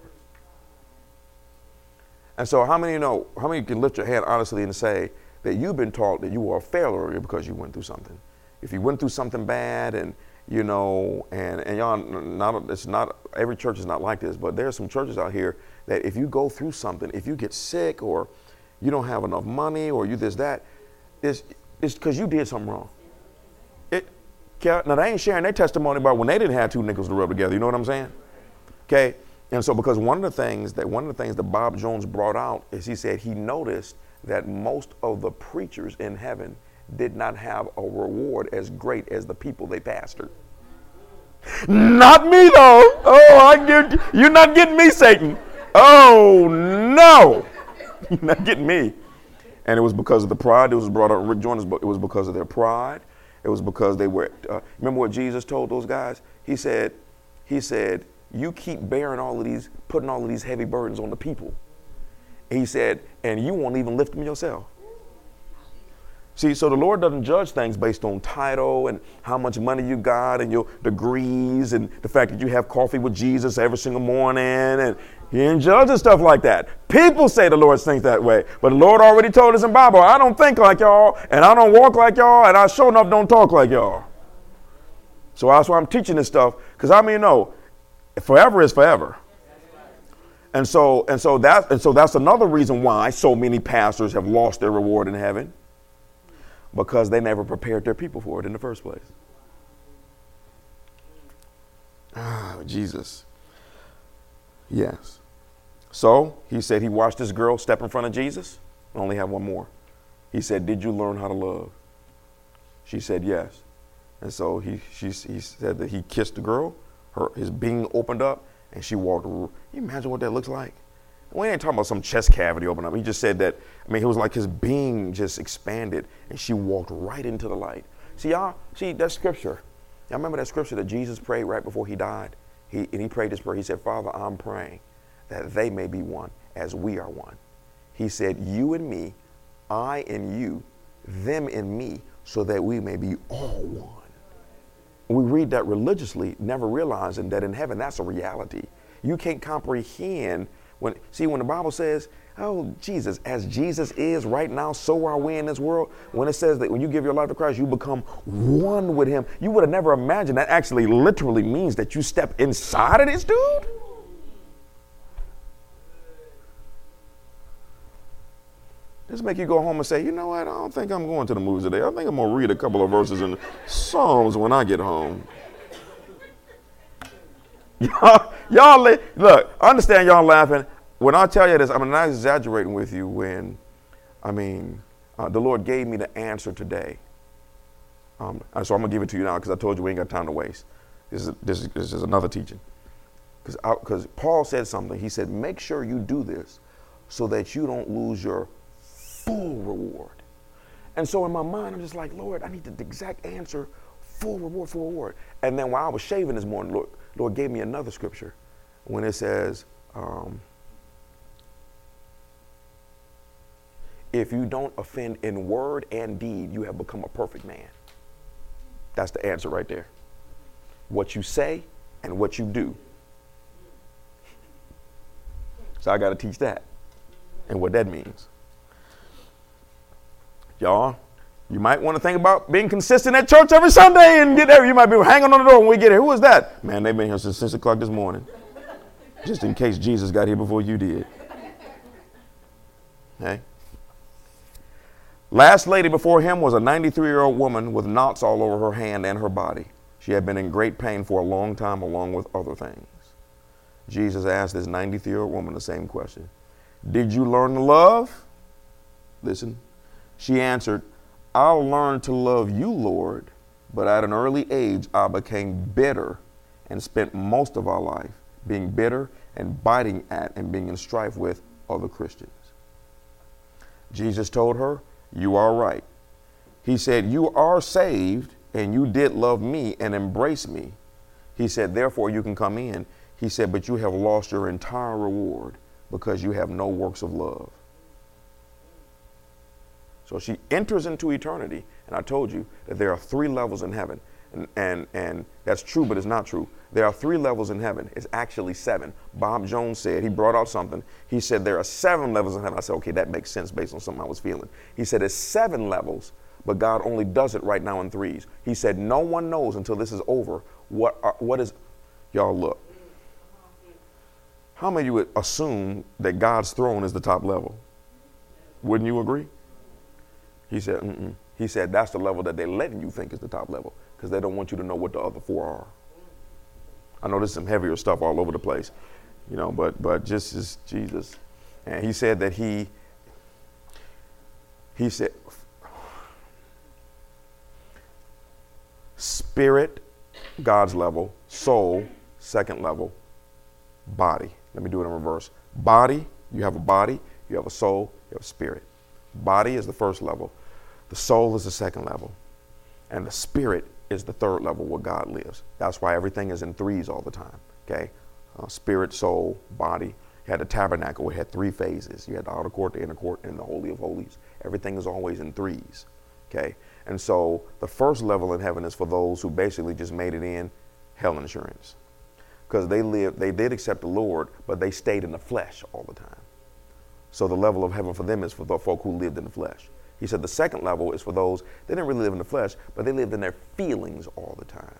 And so, how many you know? How many can lift your hand honestly and say that you've been taught that you were a failure because you went through something? If you went through something bad and you know, and, and y'all, not, it's not, every church is not like this, but there are some churches out here that if you go through something, if you get sick or you don't have enough money or you this, that, it's because you did something wrong. It, now, they ain't sharing their testimony about when they didn't have two nickels to rub together. You know what I'm saying? Okay? And so, because one of the things that one of the things that Bob Jones brought out is he said he noticed that most of the preachers in heaven did not have a reward as great as the people they pastored. Not me though. Oh, I get you're not getting me, Satan. Oh no, you're not getting me. And it was because of the pride. It was brought up in Rick Joyner's book. It was because of their pride. It was because they were. Uh, remember what Jesus told those guys? He said, He said, you keep bearing all of these, putting all of these heavy burdens on the people. He said, and you won't even lift them yourself. See, so the Lord doesn't judge things based on title and how much money you got and your degrees and the fact that you have coffee with Jesus every single morning. And He ain't judging stuff like that. People say the Lord thinks that way, but the Lord already told us in Bible, I don't think like y'all, and I don't walk like y'all, and I sure enough don't talk like y'all. So that's why I'm teaching this stuff, because I mean, no, forever is forever. And so, and so that, and so that's another reason why so many pastors have lost their reward in heaven because they never prepared their people for it in the first place. Ah, Jesus. Yes. So he said he watched this girl step in front of Jesus. I only have one more. He said, Did you learn how to love? She said, Yes. And so he, she, he said that he kissed the girl, her, his being opened up, and she walked. You imagine what that looks like? We ain't talking about some chest cavity open up. He just said that, I mean, it was like his being just expanded and she walked right into the light. See, y'all, see, that scripture. Y'all remember that scripture that Jesus prayed right before he died? He, and he prayed this prayer. He said, Father, I'm praying that they may be one as we are one. He said, You and me, I and you, them and me, so that we may be all one. We read that religiously, never realizing that in heaven that's a reality. You can't comprehend when see when the Bible says, "Oh, Jesus, as Jesus is right now, so are we in this world." When it says that when you give your life to Christ, you become one with Him, you would have never imagined that actually literally means that you step inside of this dude. This make you go home and say, you know what? I don't think I'm going to the movies today. I think I'm gonna read a couple of verses in Psalms when I get home. Y'all, y'all look, I understand y'all laughing. When I tell you this, I'm not exaggerating with you when, I mean, uh, the Lord gave me the answer today. Um, so I'm going to give it to you now because I told you we ain't got time to waste. This is, this is, this is another teaching. Because Paul said something. He said, make sure you do this so that you don't lose your full reward. And so in my mind, I'm just like, Lord, I need the exact answer, full reward, full reward. And then while I was shaving this morning, Lord, Lord gave me another scripture when it says, um, if you don't offend in word and deed, you have become a perfect man. That's the answer right there. What you say and what you do. So I got to teach that and what that means. Y'all, you might want to think about being consistent at church every Sunday and get there. You might be hanging on the door when we get here. Who is that? Man, they've been here since 6 o'clock this morning. Just in case Jesus got here before you did. Okay? Last lady before him was a 93 year old woman with knots all over her hand and her body. She had been in great pain for a long time, along with other things. Jesus asked this 93 year old woman the same question Did you learn to love? Listen. She answered, I learned to love you, Lord, but at an early age I became bitter and spent most of our life being bitter and biting at and being in strife with other Christians. Jesus told her, You are right. He said, You are saved and you did love me and embrace me, He said, Therefore you can come in. He said, But you have lost your entire reward because you have no works of love. So she enters into eternity. And I told you that there are three levels in heaven. And, and, and that's true, but it's not true. There are three levels in heaven. It's actually seven. Bob Jones said, he brought out something. He said, There are seven levels in heaven. I said, Okay, that makes sense based on something I was feeling. He said, It's seven levels, but God only does it right now in threes. He said, No one knows until this is over what, are, what is, y'all look. How many of you would assume that God's throne is the top level? Wouldn't you agree? He said, Mm-mm. He said, That's the level that they're letting you think is the top level because they don't want you to know what the other four are. I know there's some heavier stuff all over the place, you know, but but just as Jesus, and he said that he he said spirit, God's level, soul, second level, body. Let me do it in reverse. Body, you have a body, you have a soul, you have a spirit. Body is the first level, the soul is the second level, and the spirit is the third level where God lives. That's why everything is in threes all the time. Okay, uh, spirit, soul, body. You had the tabernacle. It had three phases. You had the outer court, the inner court, and the holy of holies. Everything is always in threes. Okay, and so the first level in heaven is for those who basically just made it in hell insurance, because they lived, they did accept the Lord, but they stayed in the flesh all the time. So the level of heaven for them is for the folk who lived in the flesh. He said the second level is for those, they didn't really live in the flesh, but they lived in their feelings all the time.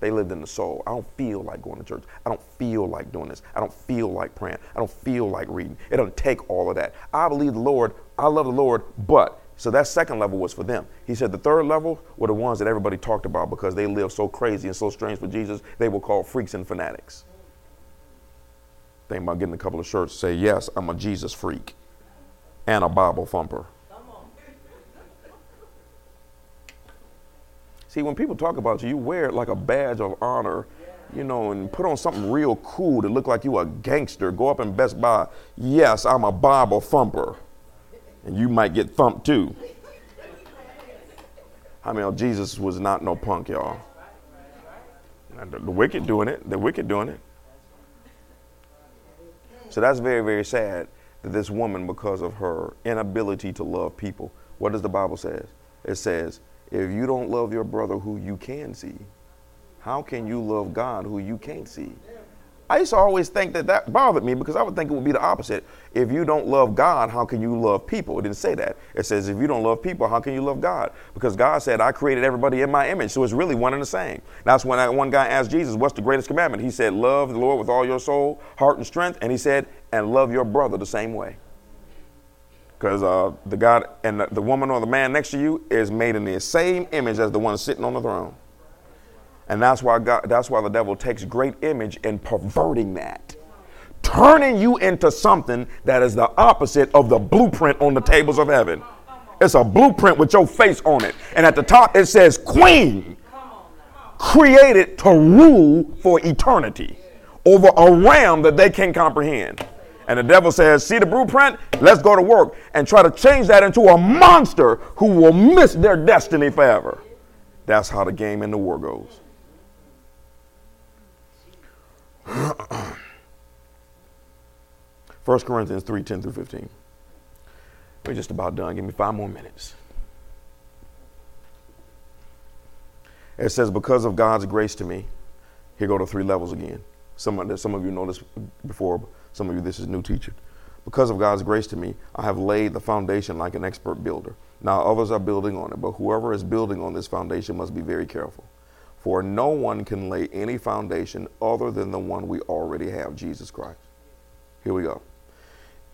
They lived in the soul. I don't feel like going to church. I don't feel like doing this. I don't feel like praying. I don't feel like reading. It doesn't take all of that. I believe the Lord. I love the Lord, but so that second level was for them. He said the third level were the ones that everybody talked about because they lived so crazy and so strange for Jesus. They were called freaks and fanatics. Think about getting a couple of shirts say, Yes, I'm a Jesus freak and a Bible thumper. See, when people talk about you, you wear it like a badge of honor, you know, and put on something real cool to look like you a gangster. Go up in Best Buy. Yes, I'm a Bible thumper. And you might get thumped too. I mean, Jesus was not no punk, y'all. The, the wicked doing it. The wicked doing it. So that's very, very sad that this woman, because of her inability to love people, what does the Bible say? It says, if you don't love your brother who you can see, how can you love God who you can't see? I used to always think that that bothered me because I would think it would be the opposite. If you don't love God, how can you love people? It didn't say that. It says, if you don't love people, how can you love God? Because God said, I created everybody in my image. So it's really one and the same. That's when I, one guy asked Jesus, What's the greatest commandment? He said, Love the Lord with all your soul, heart, and strength. And he said, And love your brother the same way because uh, the God and the, the, woman or the man next to you is made in the same image as the one sitting on the throne. And that's why God, that's why the devil takes great image in perverting that, turning you into something that is the opposite of the blueprint on the tables of heaven. It's a blueprint with your face on it, and at the top it says "Queen," created to rule for eternity over a realm that they can't comprehend. And the devil says, See the blueprint? Let's go to work and try to change that into a monster who will miss their destiny forever. That's how the game in the war goes. First Corinthians 3 10 through 15. We're just about done. Give me five more minutes. It says, Because of God's grace to me, here go to three levels again. Some of, some of you know this before. Some of you, this is new teaching. Because of God's grace to me, I have laid the foundation like an expert builder. Now others are building on it, but whoever is building on this foundation must be very careful. For no one can lay any foundation other than the one we already have, Jesus Christ. Here we go.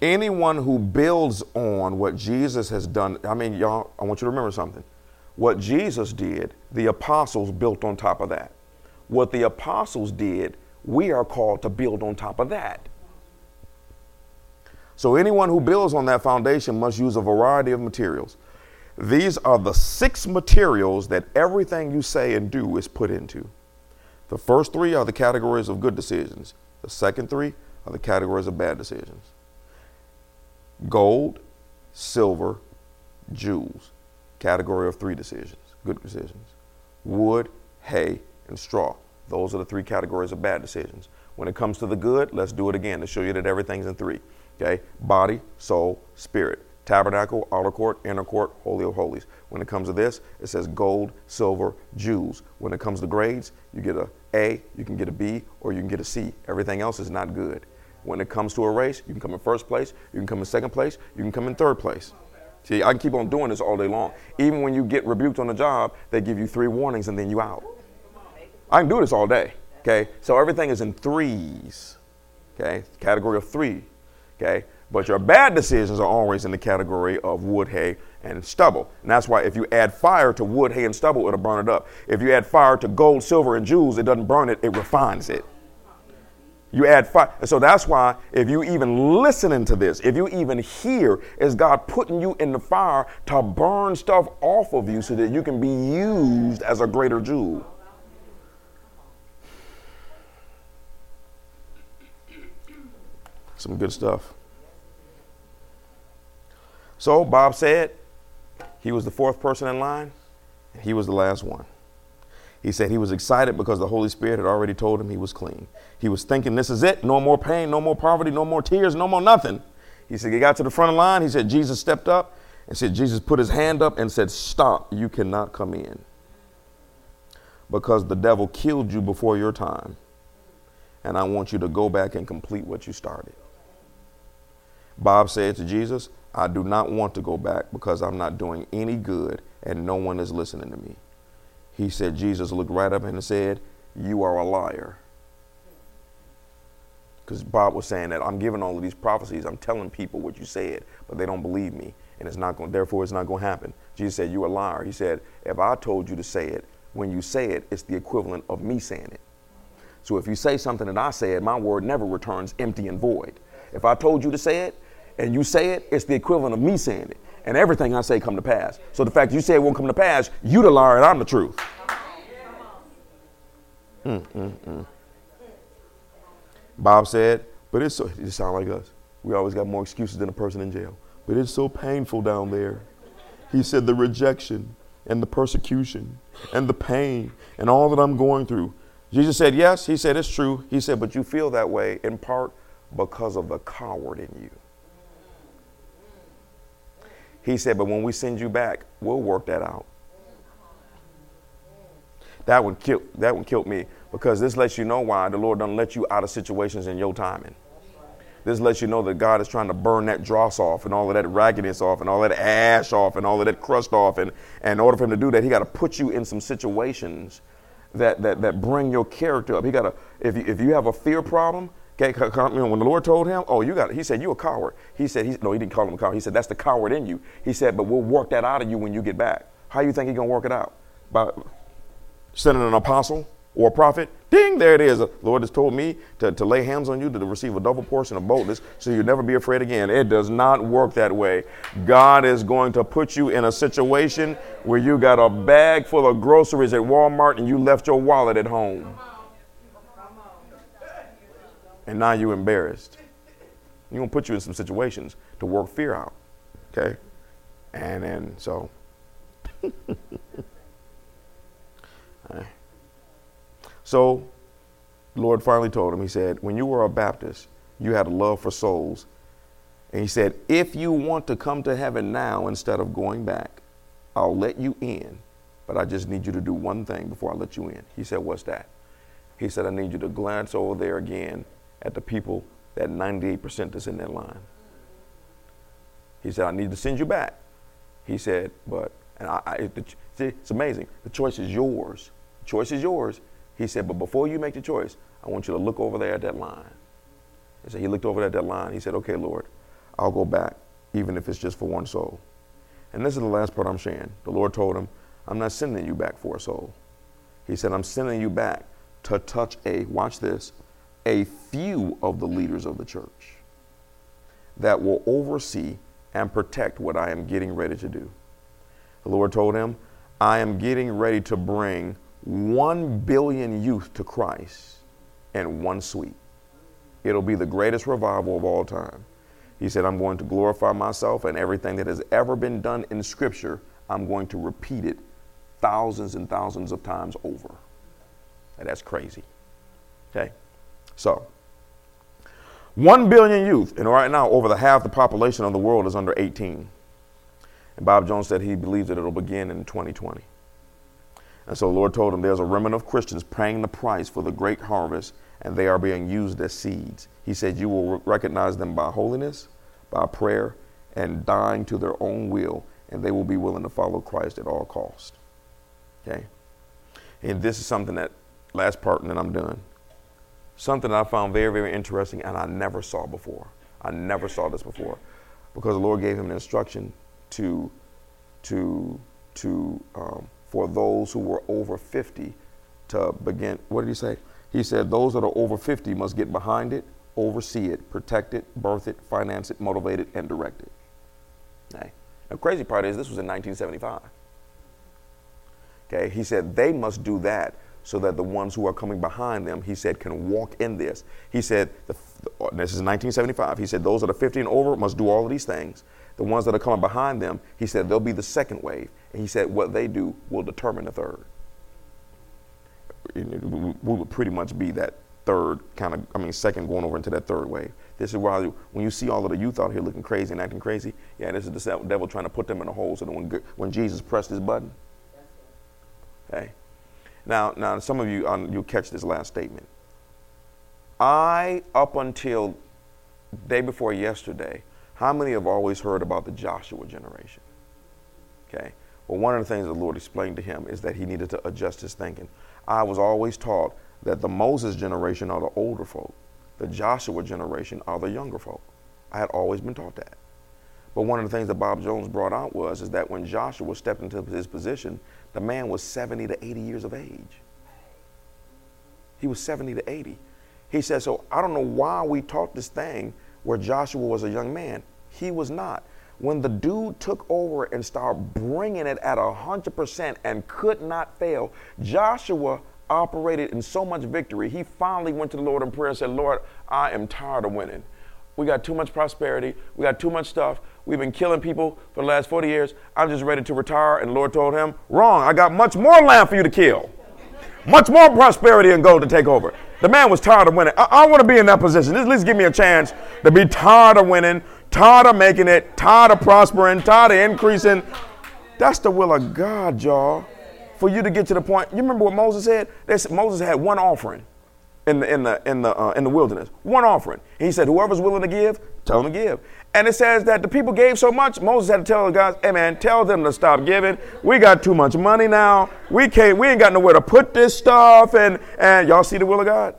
Anyone who builds on what Jesus has done, I mean, y'all, I want you to remember something. What Jesus did, the apostles built on top of that. What the apostles did, we are called to build on top of that. So anyone who builds on that foundation must use a variety of materials. These are the six materials that everything you say and do is put into. The first three are the categories of good decisions. The second three are the categories of bad decisions. Gold, silver, jewels, category of three decisions, good decisions. Wood, hay, and straw, Those are the three categories of bad decisions. When it comes to the good, let's do it again to show you that everything's in three. Okay? Body, soul, spirit. Tabernacle, outer court, inner court, holy of holies. When it comes to this, it says gold, silver, jewels. When it comes to grades, you get a A, you can get a B, or you can get a C. Everything else is not good. When it comes to a race, you can come in first place, you can come in second place, you can come in third place. See, I can keep on doing this all day long. Even when you get rebuked on the job, they give you three warnings and then you out. I can do this all day. Okay, so everything is in threes. Okay, category of three. Okay, but your bad decisions are always in the category of wood, hay, and stubble. And that's why if you add fire to wood, hay, and stubble, it'll burn it up. If you add fire to gold, silver, and jewels, it doesn't burn it, it refines it. You add fire. So that's why if you even listening to this, if you even hear, is God putting you in the fire to burn stuff off of you so that you can be used as a greater jewel. Some good stuff. So Bob said he was the fourth person in line, and he was the last one. He said he was excited because the Holy Spirit had already told him he was clean. He was thinking, this is it. No more pain, no more poverty, no more tears, no more nothing. He said he got to the front of the line. He said Jesus stepped up and said Jesus put his hand up and said, Stop, you cannot come in. Because the devil killed you before your time. And I want you to go back and complete what you started. Bob said to Jesus, I do not want to go back because I'm not doing any good and no one is listening to me. He said, Jesus looked right up and said, You are a liar. Because Bob was saying that I'm giving all of these prophecies, I'm telling people what you said, but they don't believe me, and it's not going, therefore it's not going to happen. Jesus said, You're a liar. He said, If I told you to say it, when you say it, it's the equivalent of me saying it. So if you say something that I said, my word never returns empty and void. If I told you to say it, and you say it, it's the equivalent of me saying it. And everything I say come to pass. So the fact you say it won't come to pass, you the liar and I'm the truth. Mm, mm, mm. Bob said, but it's so, it sound like us. We always got more excuses than a person in jail. But it's so painful down there. He said the rejection and the persecution and the pain and all that I'm going through. Jesus said, yes. He said, it's true. He said, but you feel that way in part because of the coward in you. He said, but when we send you back, we'll work that out. That one killed, that one killed me because this lets you know why the Lord doesn't let you out of situations in your timing. This lets you know that God is trying to burn that dross off and all of that raggedness off and all that ash off and all of that crust off. And, and in order for him to do that, he got to put you in some situations that, that, that bring your character up. He got to, if you, if you have a fear problem, Okay, when the Lord told him, "Oh, you got," it. he said, "You a coward." He said, he, "No, he didn't call him a coward." He said, "That's the coward in you." He said, "But we'll work that out of you when you get back." How you think he's gonna work it out? By sending an apostle or a prophet? Ding, there it is. The Lord has told me to, to lay hands on you to receive a double portion of boldness, so you'll never be afraid again. It does not work that way. God is going to put you in a situation where you got a bag full of groceries at Walmart and you left your wallet at home and now you're embarrassed. You're gonna put you in some situations to work fear out. Okay? And then so So Lord finally told him, he said, when you were a Baptist, you had a love for souls. And he said, if you want to come to heaven now instead of going back, I'll let you in, but I just need you to do one thing before I let you in. He said, what's that? He said, I need you to glance over there again at the people, that 98% that's in that line. He said, I need to send you back. He said, but, and I, I see, it's amazing. The choice is yours. The choice is yours. He said, but before you make the choice, I want you to look over there at that line. He said, he looked over at that line. He said, okay, Lord, I'll go back, even if it's just for one soul. And this is the last part I'm sharing. The Lord told him, I'm not sending you back for a soul. He said, I'm sending you back to touch a, watch this, a few of the leaders of the church that will oversee and protect what I am getting ready to do. The Lord told him, I am getting ready to bring one billion youth to Christ in one sweep. It'll be the greatest revival of all time. He said, I'm going to glorify myself, and everything that has ever been done in Scripture, I'm going to repeat it thousands and thousands of times over. And that's crazy. Okay? So, 1 billion youth, and right now, over the half the population of the world is under 18. And Bob Jones said he believes that it'll begin in 2020. And so the Lord told him there's a remnant of Christians paying the price for the great harvest, and they are being used as seeds. He said, You will recognize them by holiness, by prayer, and dying to their own will, and they will be willing to follow Christ at all cost. Okay? And this is something that, last part, and then I'm done. Something that I found very, very interesting, and I never saw before. I never saw this before. Because the Lord gave him an instruction to, to, to, um, for those who were over 50 to begin. What did he say? He said, Those that are over 50 must get behind it, oversee it, protect it, birth it, finance it, motivate it, and direct it. Okay. The crazy part is this was in 1975. Okay, he said they must do that so that the ones who are coming behind them, he said, can walk in this. He said, the, this is 1975. He said, those that are 50 and over must do all of these things. The ones that are coming behind them, he said, they'll be the second wave. And he said, what they do will determine the third. We would pretty much be that third kind of, I mean, second going over into that third wave. This is why when you see all of the youth out here looking crazy and acting crazy, yeah, this is the devil trying to put them in a hole so that when, when Jesus pressed his button, okay. Now, now some of you, um, you'll catch this last statement. I, up until day before yesterday, how many have always heard about the Joshua generation? Okay. Well, one of the things the Lord explained to him is that he needed to adjust his thinking. I was always taught that the Moses generation are the older folk, the Joshua generation are the younger folk. I had always been taught that. But one of the things that Bob Jones brought out was is that when Joshua stepped into his position, the man was 70 to 80 years of age. He was 70 to 80. He said, So I don't know why we taught this thing where Joshua was a young man. He was not. When the dude took over and started bringing it at 100% and could not fail, Joshua operated in so much victory. He finally went to the Lord in prayer and said, Lord, I am tired of winning. We got too much prosperity. We got too much stuff. We've been killing people for the last 40 years. I'm just ready to retire. And the Lord told him, Wrong. I got much more land for you to kill. Much more prosperity and gold to take over. The man was tired of winning. I, I want to be in that position. At least give me a chance to be tired of winning, tired of making it, tired of prospering, tired of increasing. That's the will of God, y'all. For you to get to the point. You remember what Moses said? Said Moses had one offering in the in the in the uh, in the wilderness. One offering. He said, "Whoever's willing to give, tell them to give." And it says that the people gave so much, Moses had to tell the guys, "Hey man, tell them to stop giving. We got too much money now. We can't. We ain't got nowhere to put this stuff." And and y'all see the will of God.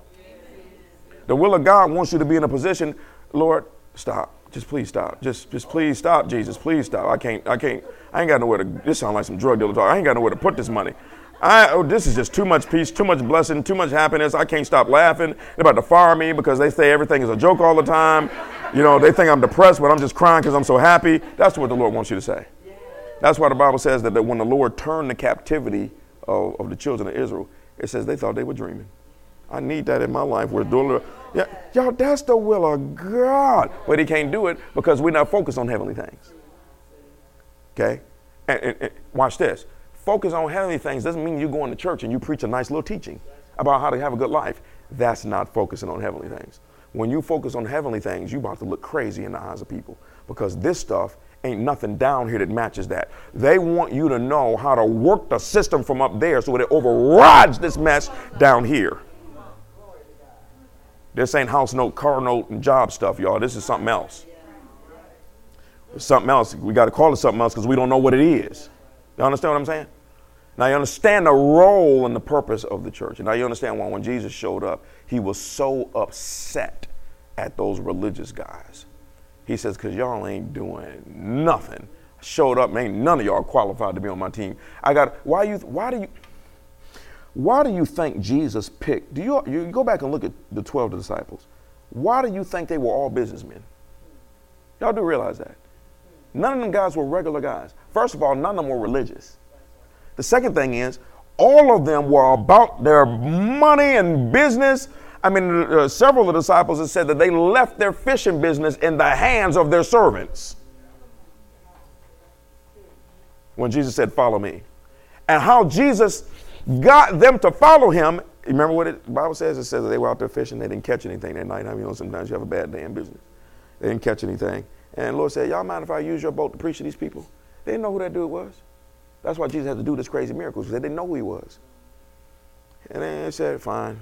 The will of God wants you to be in a position, Lord, stop. Just please stop. Just just please stop, Jesus. Please stop. I can't. I can't. I ain't got nowhere to. This sounds like some drug dealer talk. I ain't got nowhere to put this money. I, oh, this is just too much peace, too much blessing, too much happiness. I can't stop laughing. They're about to fire me because they say everything is a joke all the time. You know, they think I'm depressed, but I'm just crying because I'm so happy. That's what the Lord wants you to say. That's why the Bible says that, that when the Lord turned the captivity of, of the children of Israel, it says they thought they were dreaming. I need that in my life. We're doing yeah, y'all, that's the will of God. But he can't do it because we're not focused on heavenly things. Okay? And, and, and watch this focus on heavenly things doesn't mean you go into church and you preach a nice little teaching about how to have a good life. That's not focusing on heavenly things. When you focus on heavenly things, you're about to look crazy in the eyes of people because this stuff ain't nothing down here that matches that. They want you to know how to work the system from up there so it overrides this mess down here. This ain't house note, car note, and job stuff, y'all. This is something else. It's something else. We got to call it something else because we don't know what it is. You understand what I'm saying? Now you understand the role and the purpose of the church. Now you understand why when Jesus showed up, he was so upset at those religious guys. He says, because y'all ain't doing nothing. showed up, ain't none of y'all qualified to be on my team. I got why you why do you why do you think Jesus picked? Do you you go back and look at the 12 disciples? Why do you think they were all businessmen? Y'all do realize that. None of them guys were regular guys. First of all, none of them were religious. The second thing is, all of them were about their money and business. I mean, uh, several of the disciples have said that they left their fishing business in the hands of their servants. When Jesus said, Follow me. And how Jesus got them to follow him, remember what it, the Bible says? It says they were out there fishing, they didn't catch anything that night. I mean, you know, sometimes you have a bad day in business. They didn't catch anything. And Lord said, Y'all mind if I use your boat to preach to these people? They didn't know who that dude was. That's why Jesus had to do this crazy miracles, because they didn't know who he was. And they said, Fine.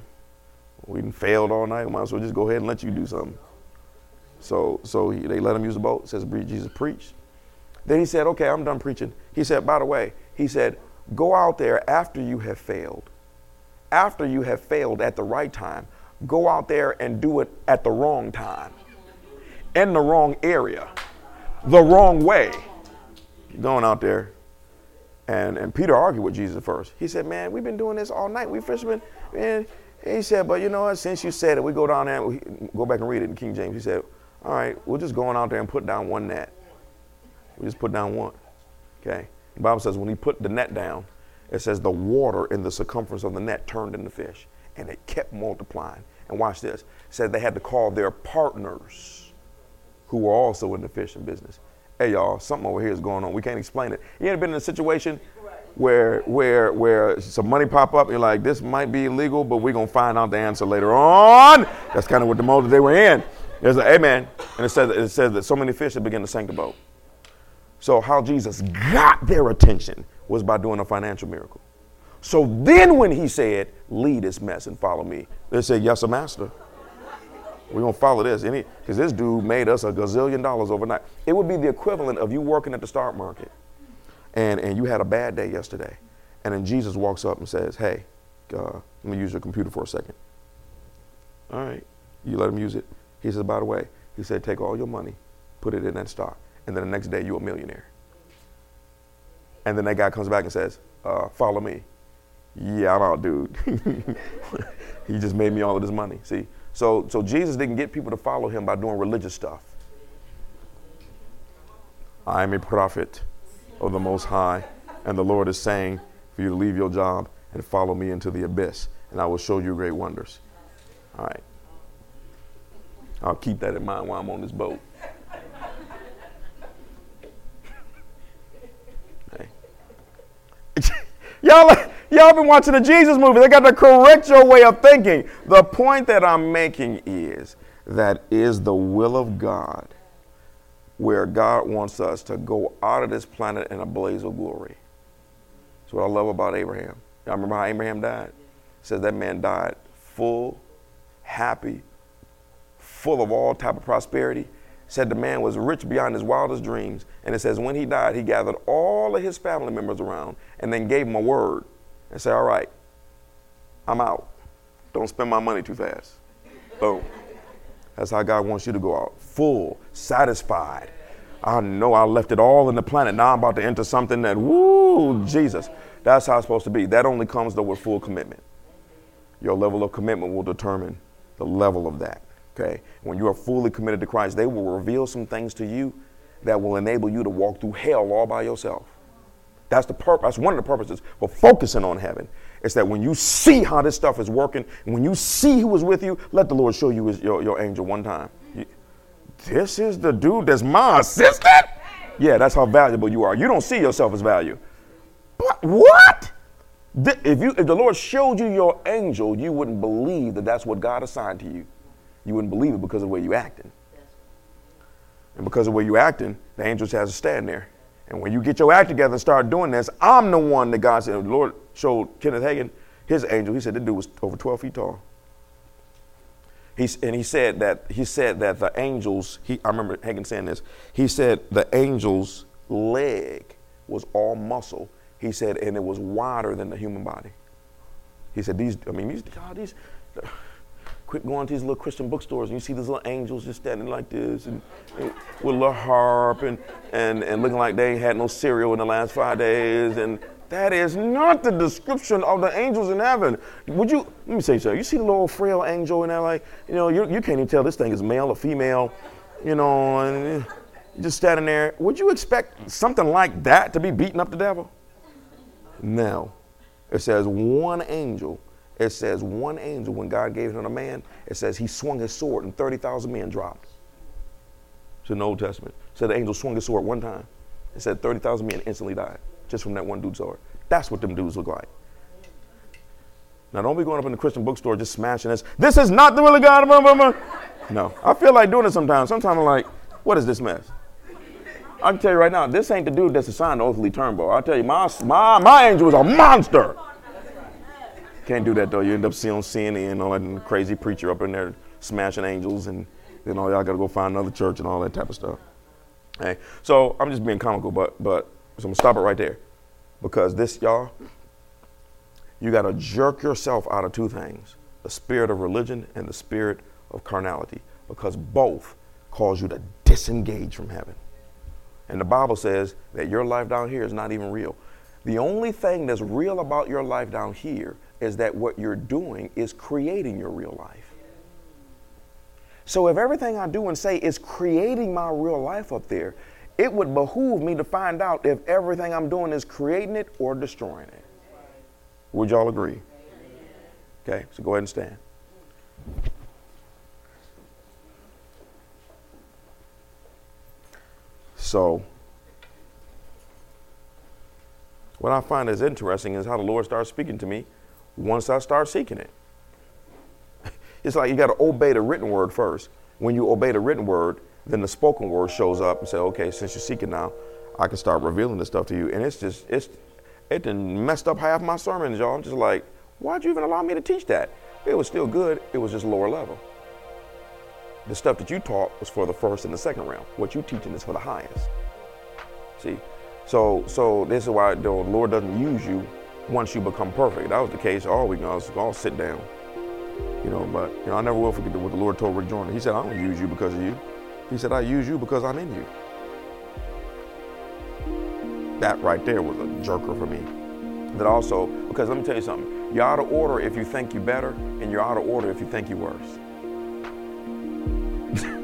We failed all night. We might as well just go ahead and let you do something. So, so he, they let him use the boat. Says Jesus preached. Then he said, Okay, I'm done preaching. He said, By the way, he said, Go out there after you have failed. After you have failed at the right time, go out there and do it at the wrong time, in the wrong area, the wrong way. Going out there. And, and Peter argued with Jesus first. He said, Man, we've been doing this all night. We fishermen. And he said, But you know what? Since you said it, we go down there and we go back and read it in King James. He said, All right, we're just going out there and put down one net. We just put down one. Okay? The Bible says when he put the net down, it says the water in the circumference of the net turned into fish, and it kept multiplying. And watch this. It said they had to call their partners who were also in the fishing business. Hey y'all, something over here is going on. We can't explain it. You ever been in a situation where where where some money pop up, you're like, this might be illegal, but we're gonna find out the answer later on. That's kind of what the mode they were in. There's an amen. And it says it says that so many fish had begun to sink the boat. So, how Jesus got their attention was by doing a financial miracle. So then, when he said, Lead this mess and follow me, they said, Yes, sir, master. We're to follow this. Because this dude made us a gazillion dollars overnight. It would be the equivalent of you working at the stock market and, and you had a bad day yesterday. And then Jesus walks up and says, Hey, uh, let me use your computer for a second. All right. You let him use it. He says, By the way, he said, Take all your money, put it in that stock and then the next day you're a millionaire. And then that guy comes back and says, uh, follow me. Yeah, I'm out, dude. he just made me all of this money. See? So, so Jesus didn't get people to follow him by doing religious stuff. I am a prophet of the Most High, and the Lord is saying for you to leave your job and follow me into the abyss, and I will show you great wonders. All right. I'll keep that in mind while I'm on this boat. Y'all, y'all been watching the Jesus movie. They got to correct your way of thinking. The point that I'm making is that is the will of God where God wants us to go out of this planet in a blaze of glory. That's what I love about Abraham. Y'all remember how Abraham died? Says that man died full, happy, full of all type of prosperity said the man was rich beyond his wildest dreams. And it says when he died, he gathered all of his family members around and then gave them a word and said, All right, I'm out. Don't spend my money too fast. Boom. That's how God wants you to go out full, satisfied. I know I left it all in the planet. Now I'm about to enter something that, woo, Jesus. That's how it's supposed to be. That only comes though with full commitment. Your level of commitment will determine the level of that. Okay? When you are fully committed to Christ, they will reveal some things to you that will enable you to walk through hell all by yourself. That's the purpose. That's one of the purposes for focusing on heaven. It's that when you see how this stuff is working, and when you see who is with you, let the Lord show you his, your, your angel one time. this is the dude that's my assistant? Yeah, that's how valuable you are. You don't see yourself as value. But what? If, you, if the Lord showed you your angel, you wouldn't believe that that's what God assigned to you you wouldn't believe it because of the way you acting. And because of the way you acting, the angels has to stand there. And when you get your act together and start doing this, I'm the one that God said, the Lord showed Kenneth Hagin his angel. He said the dude was over 12 feet tall. He's, and he said that he said that the angels, he, I remember Hagin saying this, he said the angel's leg was all muscle. He said, and it was wider than the human body. He said, these, I mean, these, God, these, quit going to these little Christian bookstores and you see these little angels just standing like this and, and with a little harp and, and, and looking like they had no cereal in the last five days. And that is not the description of the angels in heaven. Would you, let me say so. You see the little frail angel in there, like, you know, you, you can't even tell this thing is male or female, you know, and eh, just standing there. Would you expect something like that to be beating up the devil? No. It says one angel it says one angel, when God gave him a man, it says he swung his sword and 30,000 men dropped. It's in the Old Testament. It said the angel swung his sword one time. It said 30,000 men instantly died just from that one dude's sword. That's what them dudes look like. Now, don't be going up in the Christian bookstore just smashing this. This is not the will of God. No, I feel like doing it sometimes. Sometimes I'm like, what is this mess? I can tell you right now, this ain't the dude that's assigned to Otha Turnbough. I'll tell you, my, my, my angel was a monster. Can't do that though. You end up seeing CNN and all that crazy preacher up in there smashing angels, and then all y'all got to go find another church and all that type of stuff. Hey, so I'm just being comical, but but so I'm gonna stop it right there because this, y'all, you got to jerk yourself out of two things: the spirit of religion and the spirit of carnality, because both cause you to disengage from heaven. And the Bible says that your life down here is not even real. The only thing that's real about your life down here is that what you're doing is creating your real life. So if everything I do and say is creating my real life up there, it would behoove me to find out if everything I'm doing is creating it or destroying it. Would y'all agree? Okay, so go ahead and stand. So, what I find is interesting is how the Lord starts speaking to me once I start seeking it. It's like you got to obey the written word first. When you obey the written word, then the spoken word shows up and say, okay, since you're seeking now, I can start revealing this stuff to you. And it's just, it's, it done messed up half my sermons, y'all. I'm just like, why'd you even allow me to teach that? It was still good. It was just lower level. The stuff that you taught was for the first and the second round. What you teaching is for the highest. See, so so this is why the Lord doesn't use you once you become perfect. That was the case all week. I was all sit down, you know. But you know, I never will forget what the Lord told Rick Joyner. He said, "I don't use you because of you." He said, "I use you because I'm in you." That right there was a jerker for me. That also, because let me tell you something. You're out of order if you think you're better, and you're out of order if you think you're worse.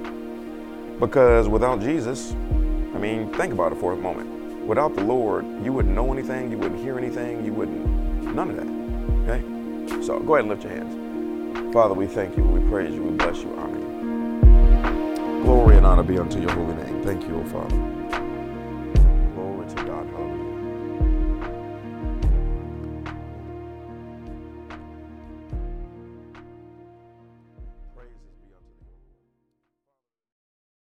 Because without Jesus, I mean, think about it for a moment. Without the Lord, you wouldn't know anything, you wouldn't hear anything, you wouldn't, none of that. Okay? So go ahead and lift your hands. Father, we thank you, we praise you, we bless you, honor you. Glory and honor be unto your holy name. Thank you, O Father.